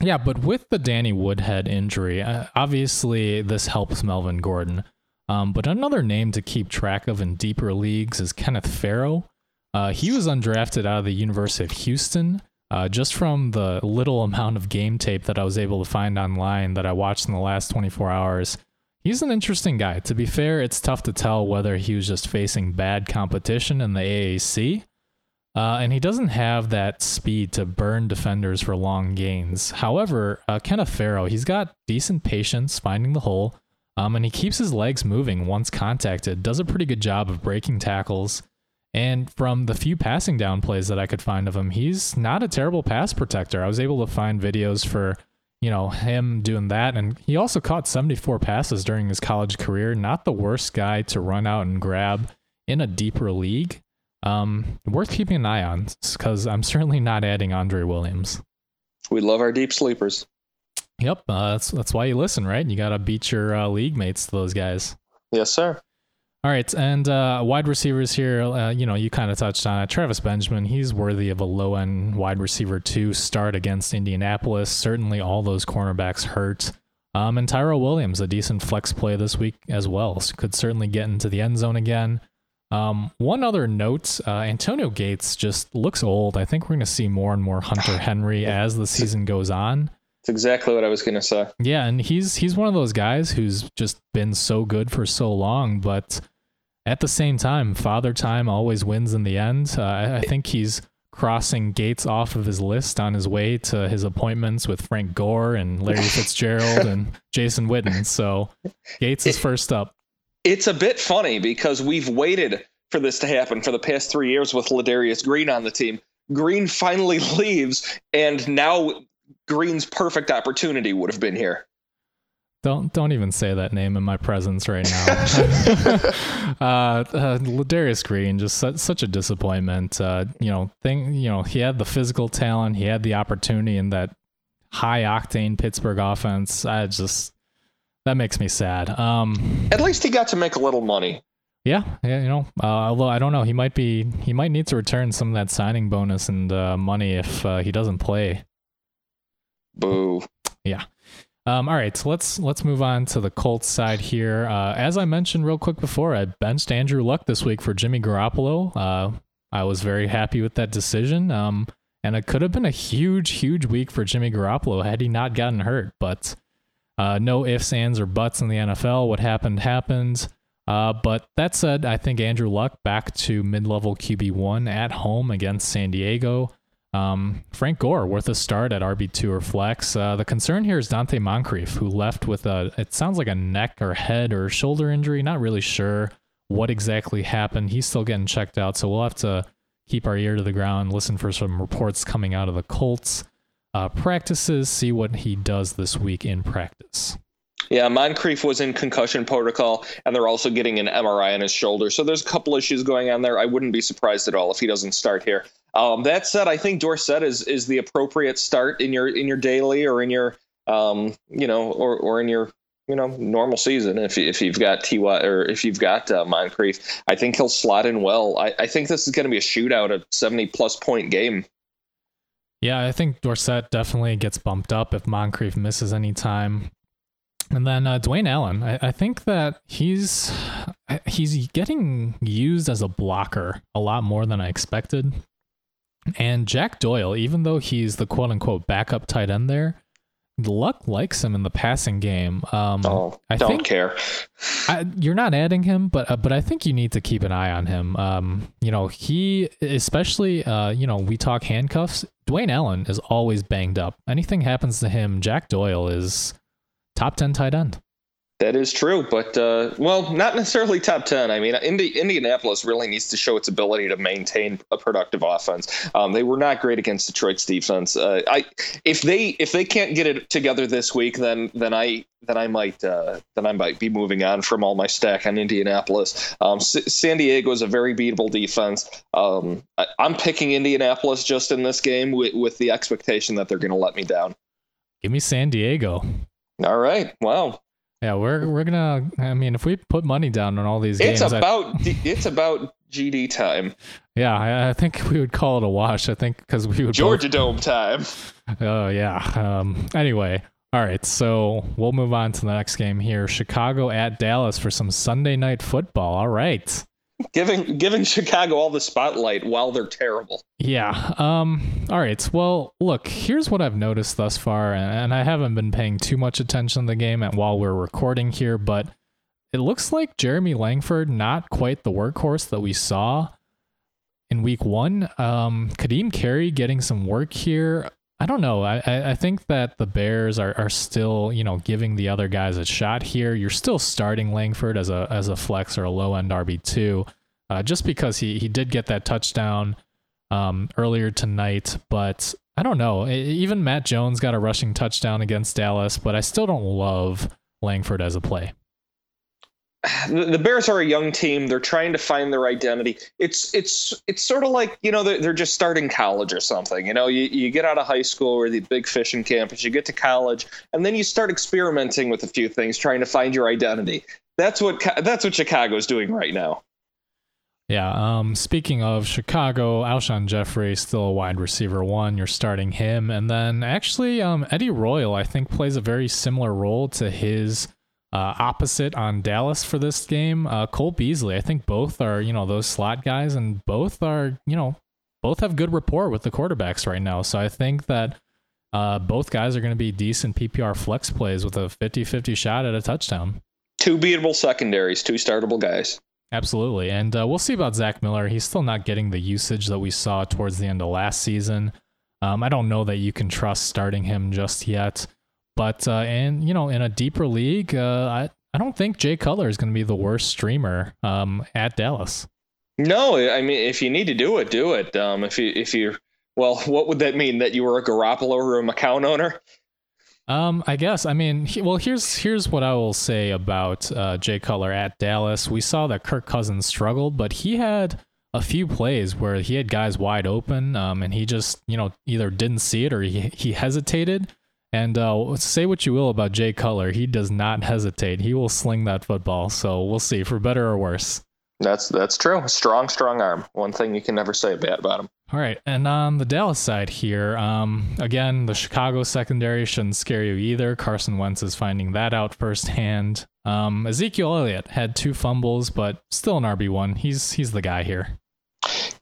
yeah, but with the Danny Woodhead injury, uh, obviously this helps Melvin Gordon. Um, but another name to keep track of in deeper leagues is Kenneth Farrow. Uh, he was undrafted out of the University of Houston. Uh, just from the little [LAUGHS] amount of game tape that I was able to find online that I watched in the last 24 hours, he's an interesting guy. To be fair, it's tough to tell whether he was just facing bad competition in the AAC. Uh, and he doesn't have that speed to burn defenders for long gains. However, uh, Kenneth Farrow, he's got decent patience finding the hole, um, and he keeps his legs moving once contacted, does a pretty good job of breaking tackles, and from the few passing down plays that I could find of him, he's not a terrible pass protector. I was able to find videos for, you know, him doing that. And he also caught 74 passes during his college career. Not the worst guy to run out and grab in a deeper league. Um, worth keeping an eye on because I'm certainly not adding Andre Williams. We love our deep sleepers. Yep, uh, that's that's why you listen, right? You got to beat your uh, league mates, those guys. Yes, sir. All right, and uh, wide receivers here. Uh, you know, you kind of touched on it. Travis Benjamin, he's worthy of a low end wide receiver to start against Indianapolis. Certainly, all those cornerbacks hurt. Um, and Tyrell Williams, a decent flex play this week as well. So could certainly get into the end zone again. Um, one other note: uh, Antonio Gates just looks old. I think we're going to see more and more Hunter Henry as the season goes on. That's exactly what I was going to say. Yeah, and he's he's one of those guys who's just been so good for so long, but at the same time, Father Time always wins in the end. Uh, I, I think he's crossing Gates off of his list on his way to his appointments with Frank Gore and Larry [LAUGHS] Fitzgerald and Jason Witten. So Gates is first up. It's a bit funny because we've waited for this to happen for the past three years with Ladarius Green on the team. Green finally [LAUGHS] leaves, and now Green's perfect opportunity would have been here. Don't don't even say that name in my presence right now. [LAUGHS] [LAUGHS] uh, uh, Ladarius Green, just such, such a disappointment. Uh, you know, thing. You know, he had the physical talent, he had the opportunity in that high octane Pittsburgh offense. I just that makes me sad. Um, At least he got to make a little money. Yeah, yeah, you know, uh, although I don't know, he might be he might need to return some of that signing bonus and uh, money if uh, he doesn't play. Boo. Yeah. Um, all right, so let's let's move on to the Colts side here. Uh, as I mentioned real quick before, I benched Andrew Luck this week for Jimmy Garoppolo. Uh, I was very happy with that decision. Um, and it could have been a huge, huge week for Jimmy Garoppolo had he not gotten hurt. But uh, no ifs, ands, or buts in the NFL. What happened happened. Uh, but that said, I think Andrew Luck back to mid-level QB one at home against San Diego. Um, Frank Gore worth a start at RB2 or flex. Uh, the concern here is Donte Moncrief, who left with a, it sounds like a neck or head or shoulder injury. Not really sure what exactly happened. He's still getting checked out, so we'll have to keep our ear to the ground, listen for some reports coming out of the Colts uh, practices, see what he does this week in practice. Yeah, Moncrief was in concussion protocol, and they're also getting an MRI on his shoulder. So there's a couple issues going on there. I wouldn't be surprised at all if he doesn't start here. Um, that said, I think Dorsett is is the appropriate start in your in your daily or in your um, you know or or in your you know normal season if if you've got Ty or if you've got uh, Moncrief. I think he'll slot in well. I, I think this is going to be a shootout, a seventy plus point game. Yeah, I think Dorsett definitely gets bumped up if Moncrief misses any time. And then uh, Dwayne Allen, I, I, think that he's he's getting used as a blocker a lot more than I expected. And Jack Doyle, even though he's the quote unquote backup tight end there, Luck likes him in the passing game. Um, oh, I don't think, care. I, you're not adding him, but uh, but I think you need to keep an eye on him. Um, you know, he especially uh, you know we talk handcuffs. Dwayne Allen is always banged up. Anything happens to him, Jack Doyle is top ten tight end. That is true, but uh, well, not necessarily top ten. I mean, Indi- Indianapolis really needs to show its ability to maintain a productive offense. Um, they were not great against Detroit's defense. Uh, I if they if they can't get it together this week, then then I then I might uh, then I might be moving on from all my stack on Indianapolis. Um, S- San Diego is a very beatable defense. Um, I, am picking Indianapolis just in this game with, with the expectation that they're going to let me down. Give me San Diego. All right. Wow. Yeah, we're we're gonna. I mean, if we put money down on all these games, it's about I, it's about GD time. Yeah, I, I, think we would call it a wash. I think because we would Georgia both, Dome time. Oh yeah. Um. Anyway, all right. So we'll move on to the next game here. Chicago at Dallas for some Sunday night football. All right giving giving Chicago all the spotlight while they're terrible. Yeah. Um. All right. Well, look. Here's what I've noticed thus far, and I haven't been paying too much attention to the game while we're recording here, but it looks like Jeremy Langford not quite the workhorse that we saw in Week One. Um. Ka'Deem Carey getting some work here. I don't know. I, I think that the Bears are, are still, you know, giving the other guys a shot here. You're still starting Langford as a as a flex or a low end RB two, uh, just because he he did get that touchdown um, earlier tonight. But I don't know. Even Matt Jones got a rushing touchdown against Dallas, but I still don't love Langford as a play [SIGHS] the Bears are a young team. They're trying to find their identity. It's it's it's sort of like you know they're, they're just starting college or something. You know, you, you get out of high school or the big fishing campus, you get to college, and then you start experimenting with a few things, trying to find your identity. That's what that's what Chicago's doing right now. Yeah. Um, speaking of Chicago, Alshon Jeffery still a wide receiver one. You're starting him, and then actually, um, Eddie Royal I think plays a very similar role to his uh, opposite on Dallas for this game, uh, Cole Beasley. I think both are, you know, those slot guys, and both are, you know, both have good rapport with the quarterbacks right now. So I think that uh, both guys are going to be decent PPR flex plays with a 50 50 shot at a touchdown. Two beatable secondaries, two startable guys. Absolutely. And uh, we'll see about Zach Miller. He's still not getting the usage that we saw towards the end of last season. Um, I don't know that you can trust starting him just yet. But uh, and you know, in a deeper league, uh, I I don't think Jay Cutler is going to be the worst streamer um, at Dallas. No, I mean, if you need to do it, do it. Um, if you if you well, what would that mean? That you were a Garoppolo or a McCown owner? Um, I guess. I mean, he, well, here's here's what I will say about uh, Jay Cutler at Dallas. We saw that Kirk Cousins struggled, but he had a few plays where he had guys wide open, um, and he just you know either didn't see it or he he hesitated. And uh, say what you will about Jay Cutler, he does not hesitate. He will sling that football. So we'll see, for better or worse. That's that's true. Strong, strong arm. One thing you can never say bad about him. All right, and on the Dallas side here, um, again, the Chicago secondary shouldn't scare you either. Carson Wentz is finding that out firsthand. Um, Ezekiel Elliott had two fumbles, but still an RB one. He's he's the guy here.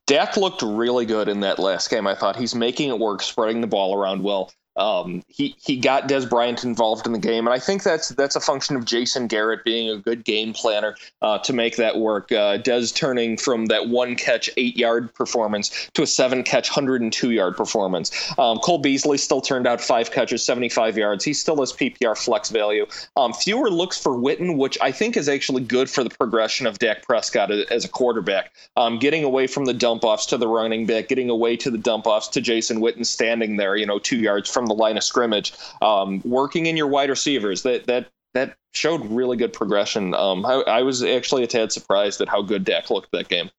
Dak looked really good in that last game. I thought he's making it work, spreading the ball around well. Um, he he got Dez Bryant involved in the game, and I think that's that's a function of Jason Garrett being a good game planner uh, to make that work. Uh, Dez turning from that one catch eight yard performance to a seven catch 102 yard performance. Um, Cole Beasley still turned out five catches 75 yards. He still has PPR flex value. Um, fewer looks for Witten, which I think is actually good for the progression of Dak Prescott as a quarterback. Um, getting away from the dump offs to the running back, getting away to the dump offs to Jason Witten standing there, you know, two yards from the line of scrimmage, um, working in your wide receivers. That that that showed really good progression. Um, I, I, was actually a tad surprised at how good Dak looked that game.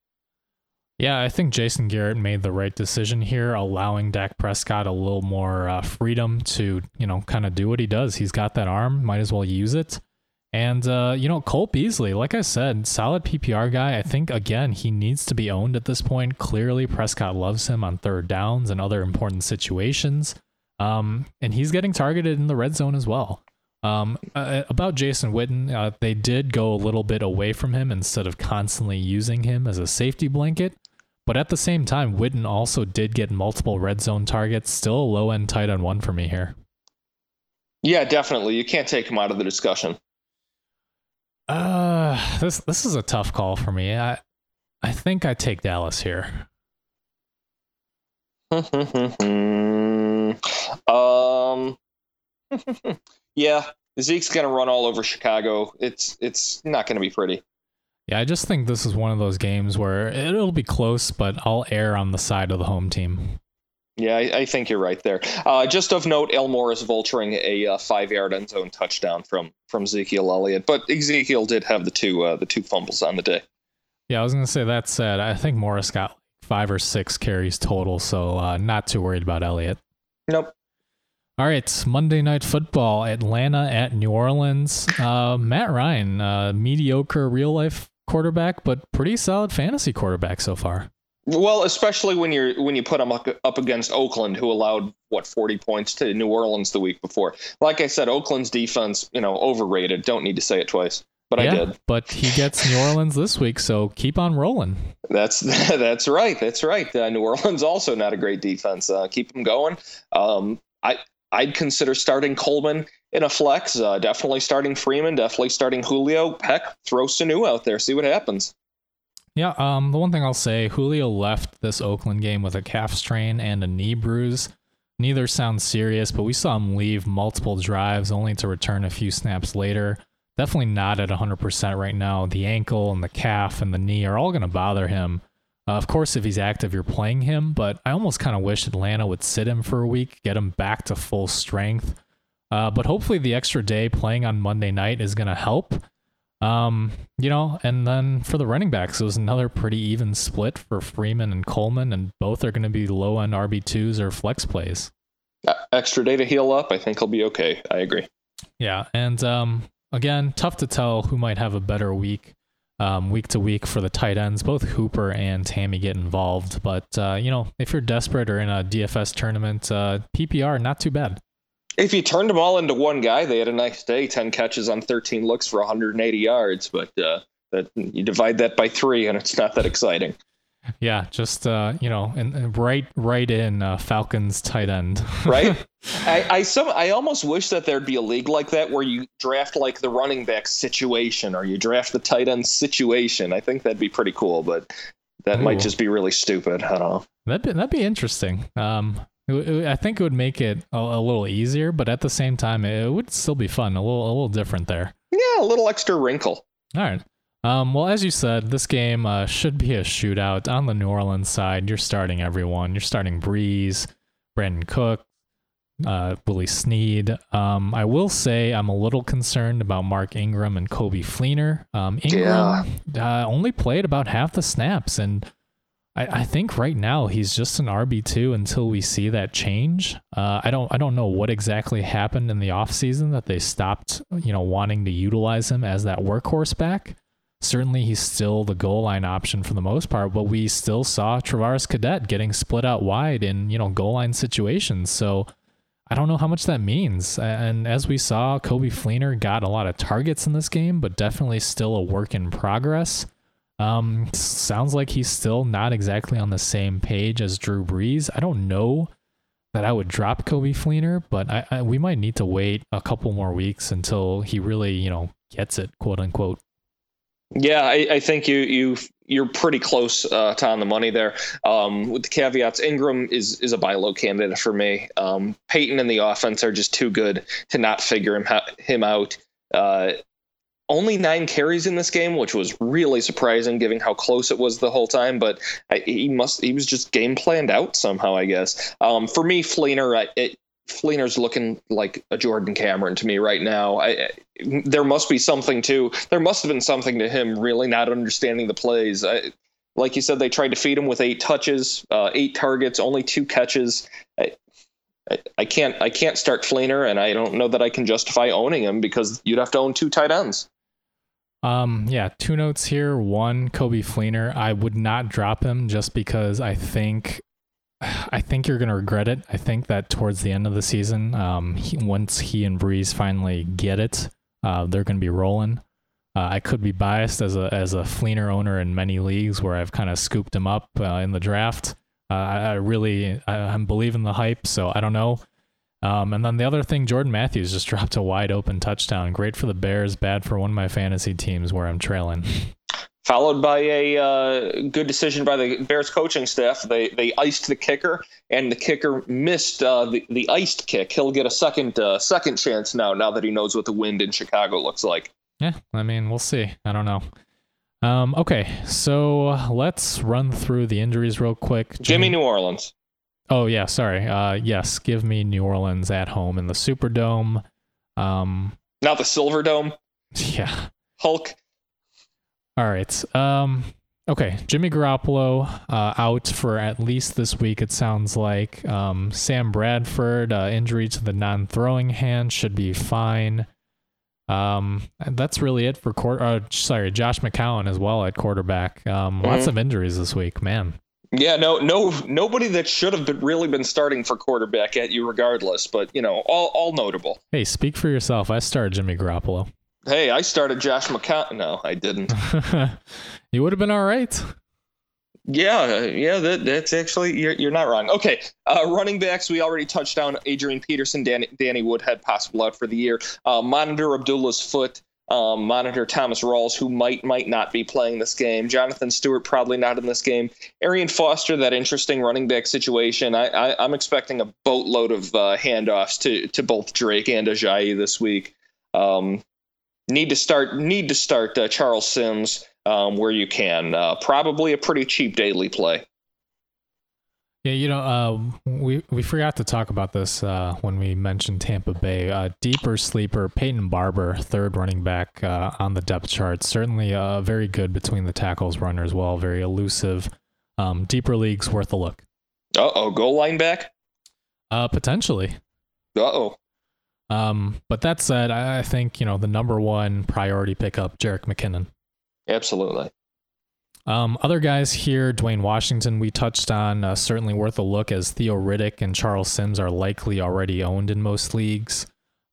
Yeah, I think Jason Garrett made the right decision here, allowing Dak Prescott a little more uh, freedom to, you know, kind of do what he does. He's got that arm, might as well use it. And, uh, you know, Cole Beasley, like I said, solid PPR guy. I think, again, he needs to be owned at this point. Clearly, Prescott loves him on third downs and other important situations. Um, and he's getting targeted in the red zone as well. Um, uh, about Jason Witten, uh, they did go a little bit away from him instead of constantly using him as a safety blanket. But at the same time, Witten also did get multiple red zone targets. Still a low end tight end one for me here. Yeah, definitely. You can't take him out of the discussion. Uh, this this is a tough call for me. I I think I take Dallas here. [LAUGHS] Um, [LAUGHS] yeah, Zeke's gonna run all over Chicago. It's it's not gonna be pretty. Yeah, I just think this is one of those games where it'll be close, but I'll err on the side of the home team. Yeah, I, I think you're right there. Uh, just of note, Elmore is vulturing a uh, five-yard end zone touchdown from from Ezekiel Elliott, but Ezekiel did have the two uh, the two fumbles on the day. Yeah, I was gonna say that said, I think Morris got five or six carries total, so uh, not too worried about Elliott. Nope. All right, Monday Night Football, Atlanta at New Orleans. Uh, Matt Ryan, uh, mediocre real life quarterback, but pretty solid fantasy quarterback so far. Well, especially when you're when you put him up, up against Oakland, who allowed what 40 points to New Orleans the week before. Like I said, Oakland's defense, you know, overrated. Don't need to say it twice, but yeah, I did. But he gets New Orleans this week, so keep on rolling. That's [LAUGHS] that's right. That's right. Uh, New Orleans also not a great defense. Uh, keep them going. Um, I I'd consider starting Coleman in a flex. Uh, definitely starting Freeman. Definitely starting Julio. Heck, throw Sanu out there. See what happens. Yeah. Um. The one thing I'll say, Julio left this Oakland game with a calf strain and a knee bruise. Neither sounds serious, but we saw him leave multiple drives only to return a few snaps later. Definitely not at 100% right now. The ankle and the calf and the knee are all going to bother him. Uh, of course, if he's active, you're playing him, but I almost kind of wish Atlanta would sit him for a week, get him back to full strength. Uh, but hopefully, the extra day playing on Monday night is going to help. Um, you know, and then for the running backs, it was another pretty even split for Freeman and Coleman, and both are going to be low end RB2s or flex plays. Uh, extra day to heal up. I think he'll be okay. I agree. Yeah. And um, again, tough to tell who might have a better week um, week to week for the tight ends. Both Hooper and Tamme get involved, but uh, you know if you're desperate or in a DFS tournament, uh, PPR not too bad. If you turned them all into one guy, they had a nice day. Ten catches on 13 looks for 180 yards, but uh, that you divide that by three, and it's not that exciting. Yeah, just uh, you know, and, and right, right in uh, Falcons tight end. [LAUGHS] right. I, I some I almost wish that there'd be a league like that where you draft like the running back situation or you draft the tight end situation. I think that'd be pretty cool, but that Ooh. might just be really stupid. I don't know. That'd be, that'd be interesting. Um, it, it, I think it would make it a, a, little easier, but at the same time, it would still be fun. A little, a little different there. Yeah, a little extra wrinkle. All right. Um, well, as you said, this game uh, should be a shootout. On the New Orleans side, you're starting everyone. You're starting Brees, Brandon Cook, uh, Willie Snead. Um, I will say I'm a little concerned about Mark Ingram and Coby Fleener. Um, Ingram yeah. uh, only played about half the snaps, and I, I think right now he's just an RB two until we see that change. Uh, I don't I don't know what exactly happened in the offseason that they stopped you know wanting to utilize him as that workhorse back. Certainly, he's still the goal line option for the most part, but we still saw Travaris Cadet getting split out wide in you know goal line situations. So I don't know how much that means. And as we saw, Coby Fleener got a lot of targets in this game, but definitely still a work in progress. Um, sounds like he's still not exactly on the same page as Drew Brees. I don't know that I would drop Coby Fleener, but I, I, we might need to wait a couple more weeks until he really, you know, gets it, quote unquote. Yeah, I, I think you you you're pretty close uh, to on the money there. Um, with the caveats, Ingram is is a buy low candidate for me. Um, Payton and the offense are just too good to not figure him him out. Uh, only nine carries in this game, which was really surprising given how close it was the whole time. But I, he must he was just game planned out somehow, I guess. Um, for me, Fleener, it, Fleener's looking like a Jordan Cameron to me right now. I, there must be something to there must have been something to him really not understanding the plays. I, like you said, they tried to feed him with eight touches, uh, eight targets, only two catches. I, I, can't I can't start Fleener, and I don't know that I can justify owning him because you'd have to own two tight ends. Um, yeah, two notes here. One, Coby Fleener. I would not drop him just because I think I think you're going to regret it. I think that towards the end of the season, um, he, once he and Brees finally get it, uh, they're going to be rolling. Uh, I could be biased as a as a Fleener owner in many leagues where I've kind of scooped him up uh, in the draft. Uh, I, I, really I, am believing the hype, so I don't know. Um, and then the other thing, Jordan Matthews just [LAUGHS] dropped a wide open touchdown. Great for the Bears, bad for one of my fantasy teams where I'm trailing. [LAUGHS] followed by a uh, good decision by the Bears coaching staff. They they iced the kicker, and the kicker missed uh, the the iced kick. He'll get a second uh, second chance now. Now that he knows what the wind in Chicago looks like. Yeah, I mean, we'll see. I don't know. Um, okay, so let's run through the injuries real quick. Jimmy, Jimmy New Orleans. Oh yeah, sorry. Uh, yes, give me New Orleans at home in the Superdome. Um, not the Silver Dome. [LAUGHS] Yeah. Hulk. All right. Um, okay. Jimmy Garoppolo uh, out for at least this week. It sounds like um, Sam Bradford uh, injury to the non-throwing hand should be fine. Um, that's really it for quarter. Uh, sorry, Josh McCown as well at quarterback. Um, mm-hmm. lots of injuries this week, man. Yeah, no, no, nobody that should have been really been starting for quarterback at you, regardless. But you know, all all notable. Hey, speak for yourself. I started Jimmy Garoppolo. Hey, I started Josh McCown. No, I didn't. [LAUGHS] you would have been all right. Yeah, yeah, that, that's actually you're, you're not wrong. Okay, uh, running backs we already touched on. Adrian Peterson, Danny, Danny Woodhead, possible out for the year. Uh, monitor Abdullah's foot. Um, monitor Thomas Rawls, who might might not be playing this game. Jonathan Stewart probably not in this game. Arian Foster, that interesting running back situation. I, I am expecting a boatload of uh, handoffs to to both Drake and Ajayi this week. Um, need to start need to start uh, Charles Sims um, where you can. Uh, probably a pretty cheap daily play. Yeah, you know, uh, we we forgot to talk about this uh, when we mentioned Tampa Bay. Uh, deeper sleeper, Peyton Barber, third running back uh, on the depth chart. Certainly uh, very good between the tackles runner as well. Very elusive. Um, deeper leagues worth a look. Uh oh, goal line back. Uh, potentially. Uh oh. Um, but that said, I, think you know the number one priority pickup, Jerick McKinnon. Absolutely. Um, other guys here, Dwayne Washington, we touched on, uh, certainly worth a look as Theo Riddick and Charles Sims are likely already owned in most leagues.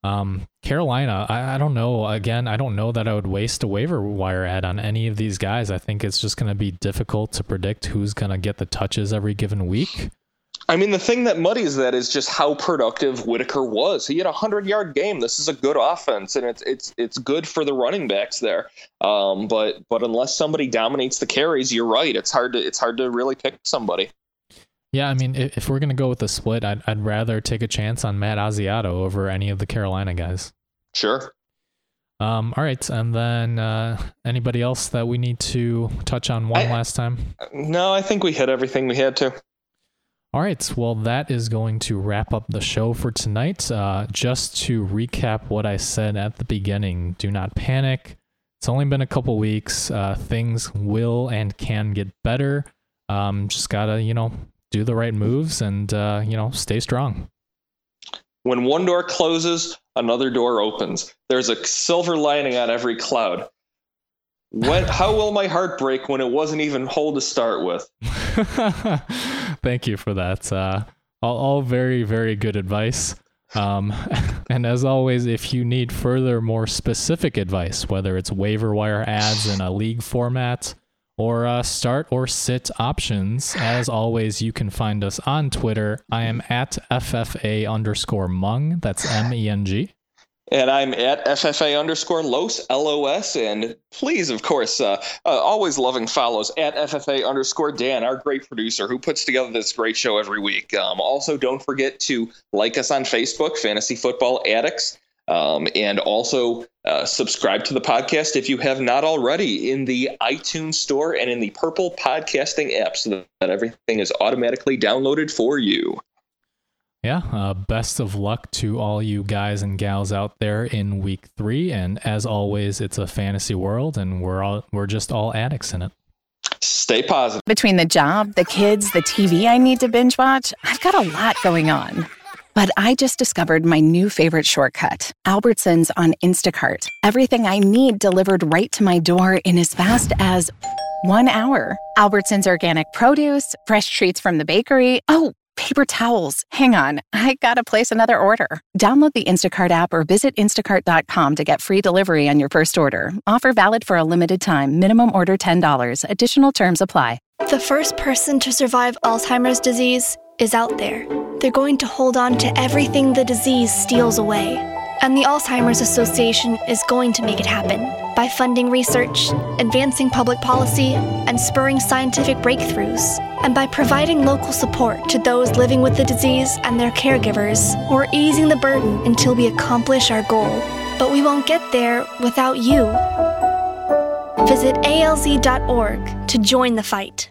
Um, Carolina, I, I, don't know. Again, I don't know that I would waste a waiver wire ad on any of these guys. I think it's just going to be difficult to predict who's going to get the touches every given week. I mean, the thing that muddies that is just how productive Whittaker was. He had a hundred yard game. This is a good offense, and it's it's it's good for the running backs there. Um, but but unless somebody dominates the carries, you're right. It's hard to it's hard to really pick somebody. Yeah, I mean, if we're gonna go with the split, I'd I'd rather take a chance on Matt Asiata over any of the Carolina guys. Sure. Um, all right, and then uh, anybody else that we need to touch on one I, last time? No, I think we hit everything we had to. All right, well, that is going to wrap up the show for tonight. Uh, just to recap what I said at the beginning do not panic. It's only been a couple weeks. Uh, things will and can get better. Um, just gotta, you know, do the right moves and, uh, you know, stay strong. When one door closes, another door opens. There's a silver lining on every cloud. When, how will my heart break when it wasn't even whole to start with? [LAUGHS] Thank you for that. Uh, all, all very, very good advice. Um, [LAUGHS] and as always, if you need further, more specific advice, whether it's waiver wire ads in a league format or uh, start or sit options, as always, you can find us on Twitter. I am at FFA underscore Meng. That's M E N G and I'm at FFA underscore Los LOS. And please, of course, uh, uh, always loving follows at FFA underscore Dan, our great producer who puts together this great show every week. Um, also, don't forget to like us on Facebook, Fantasy Football Addicts. Um, and also uh, subscribe to the podcast if you have not already in the iTunes store and in the Purple Podcasting app so that everything is automatically downloaded for you yeah, uh, best of luck to all you guys and gals out there in week three. And as always, it's a fantasy world, and we're all we're just all addicts in it. Stay positive. Between the job, the kids, the TV I need to binge watch, I've got a lot going on. But I just discovered my new favorite shortcut Albertsons on Instacart. Everything I need delivered right to my door in as fast as one hour. Albertsons organic produce, fresh treats from the bakery. Oh, paper towels. Hang on, I gotta place another order. Download the Instacart app or visit instacart.com to get free delivery on your first order. Offer valid for a limited time. Minimum order $10. Additional terms apply. The first person to survive Alzheimer's disease is out there. They're going to hold on to everything the disease steals away. And the Alzheimer's Association is going to make it happen by funding research, advancing public policy, and spurring scientific breakthroughs, and by providing local support to those living with the disease and their caregivers, or easing the burden until we accomplish our goal. But we won't get there without you. Visit alz.org to join the fight.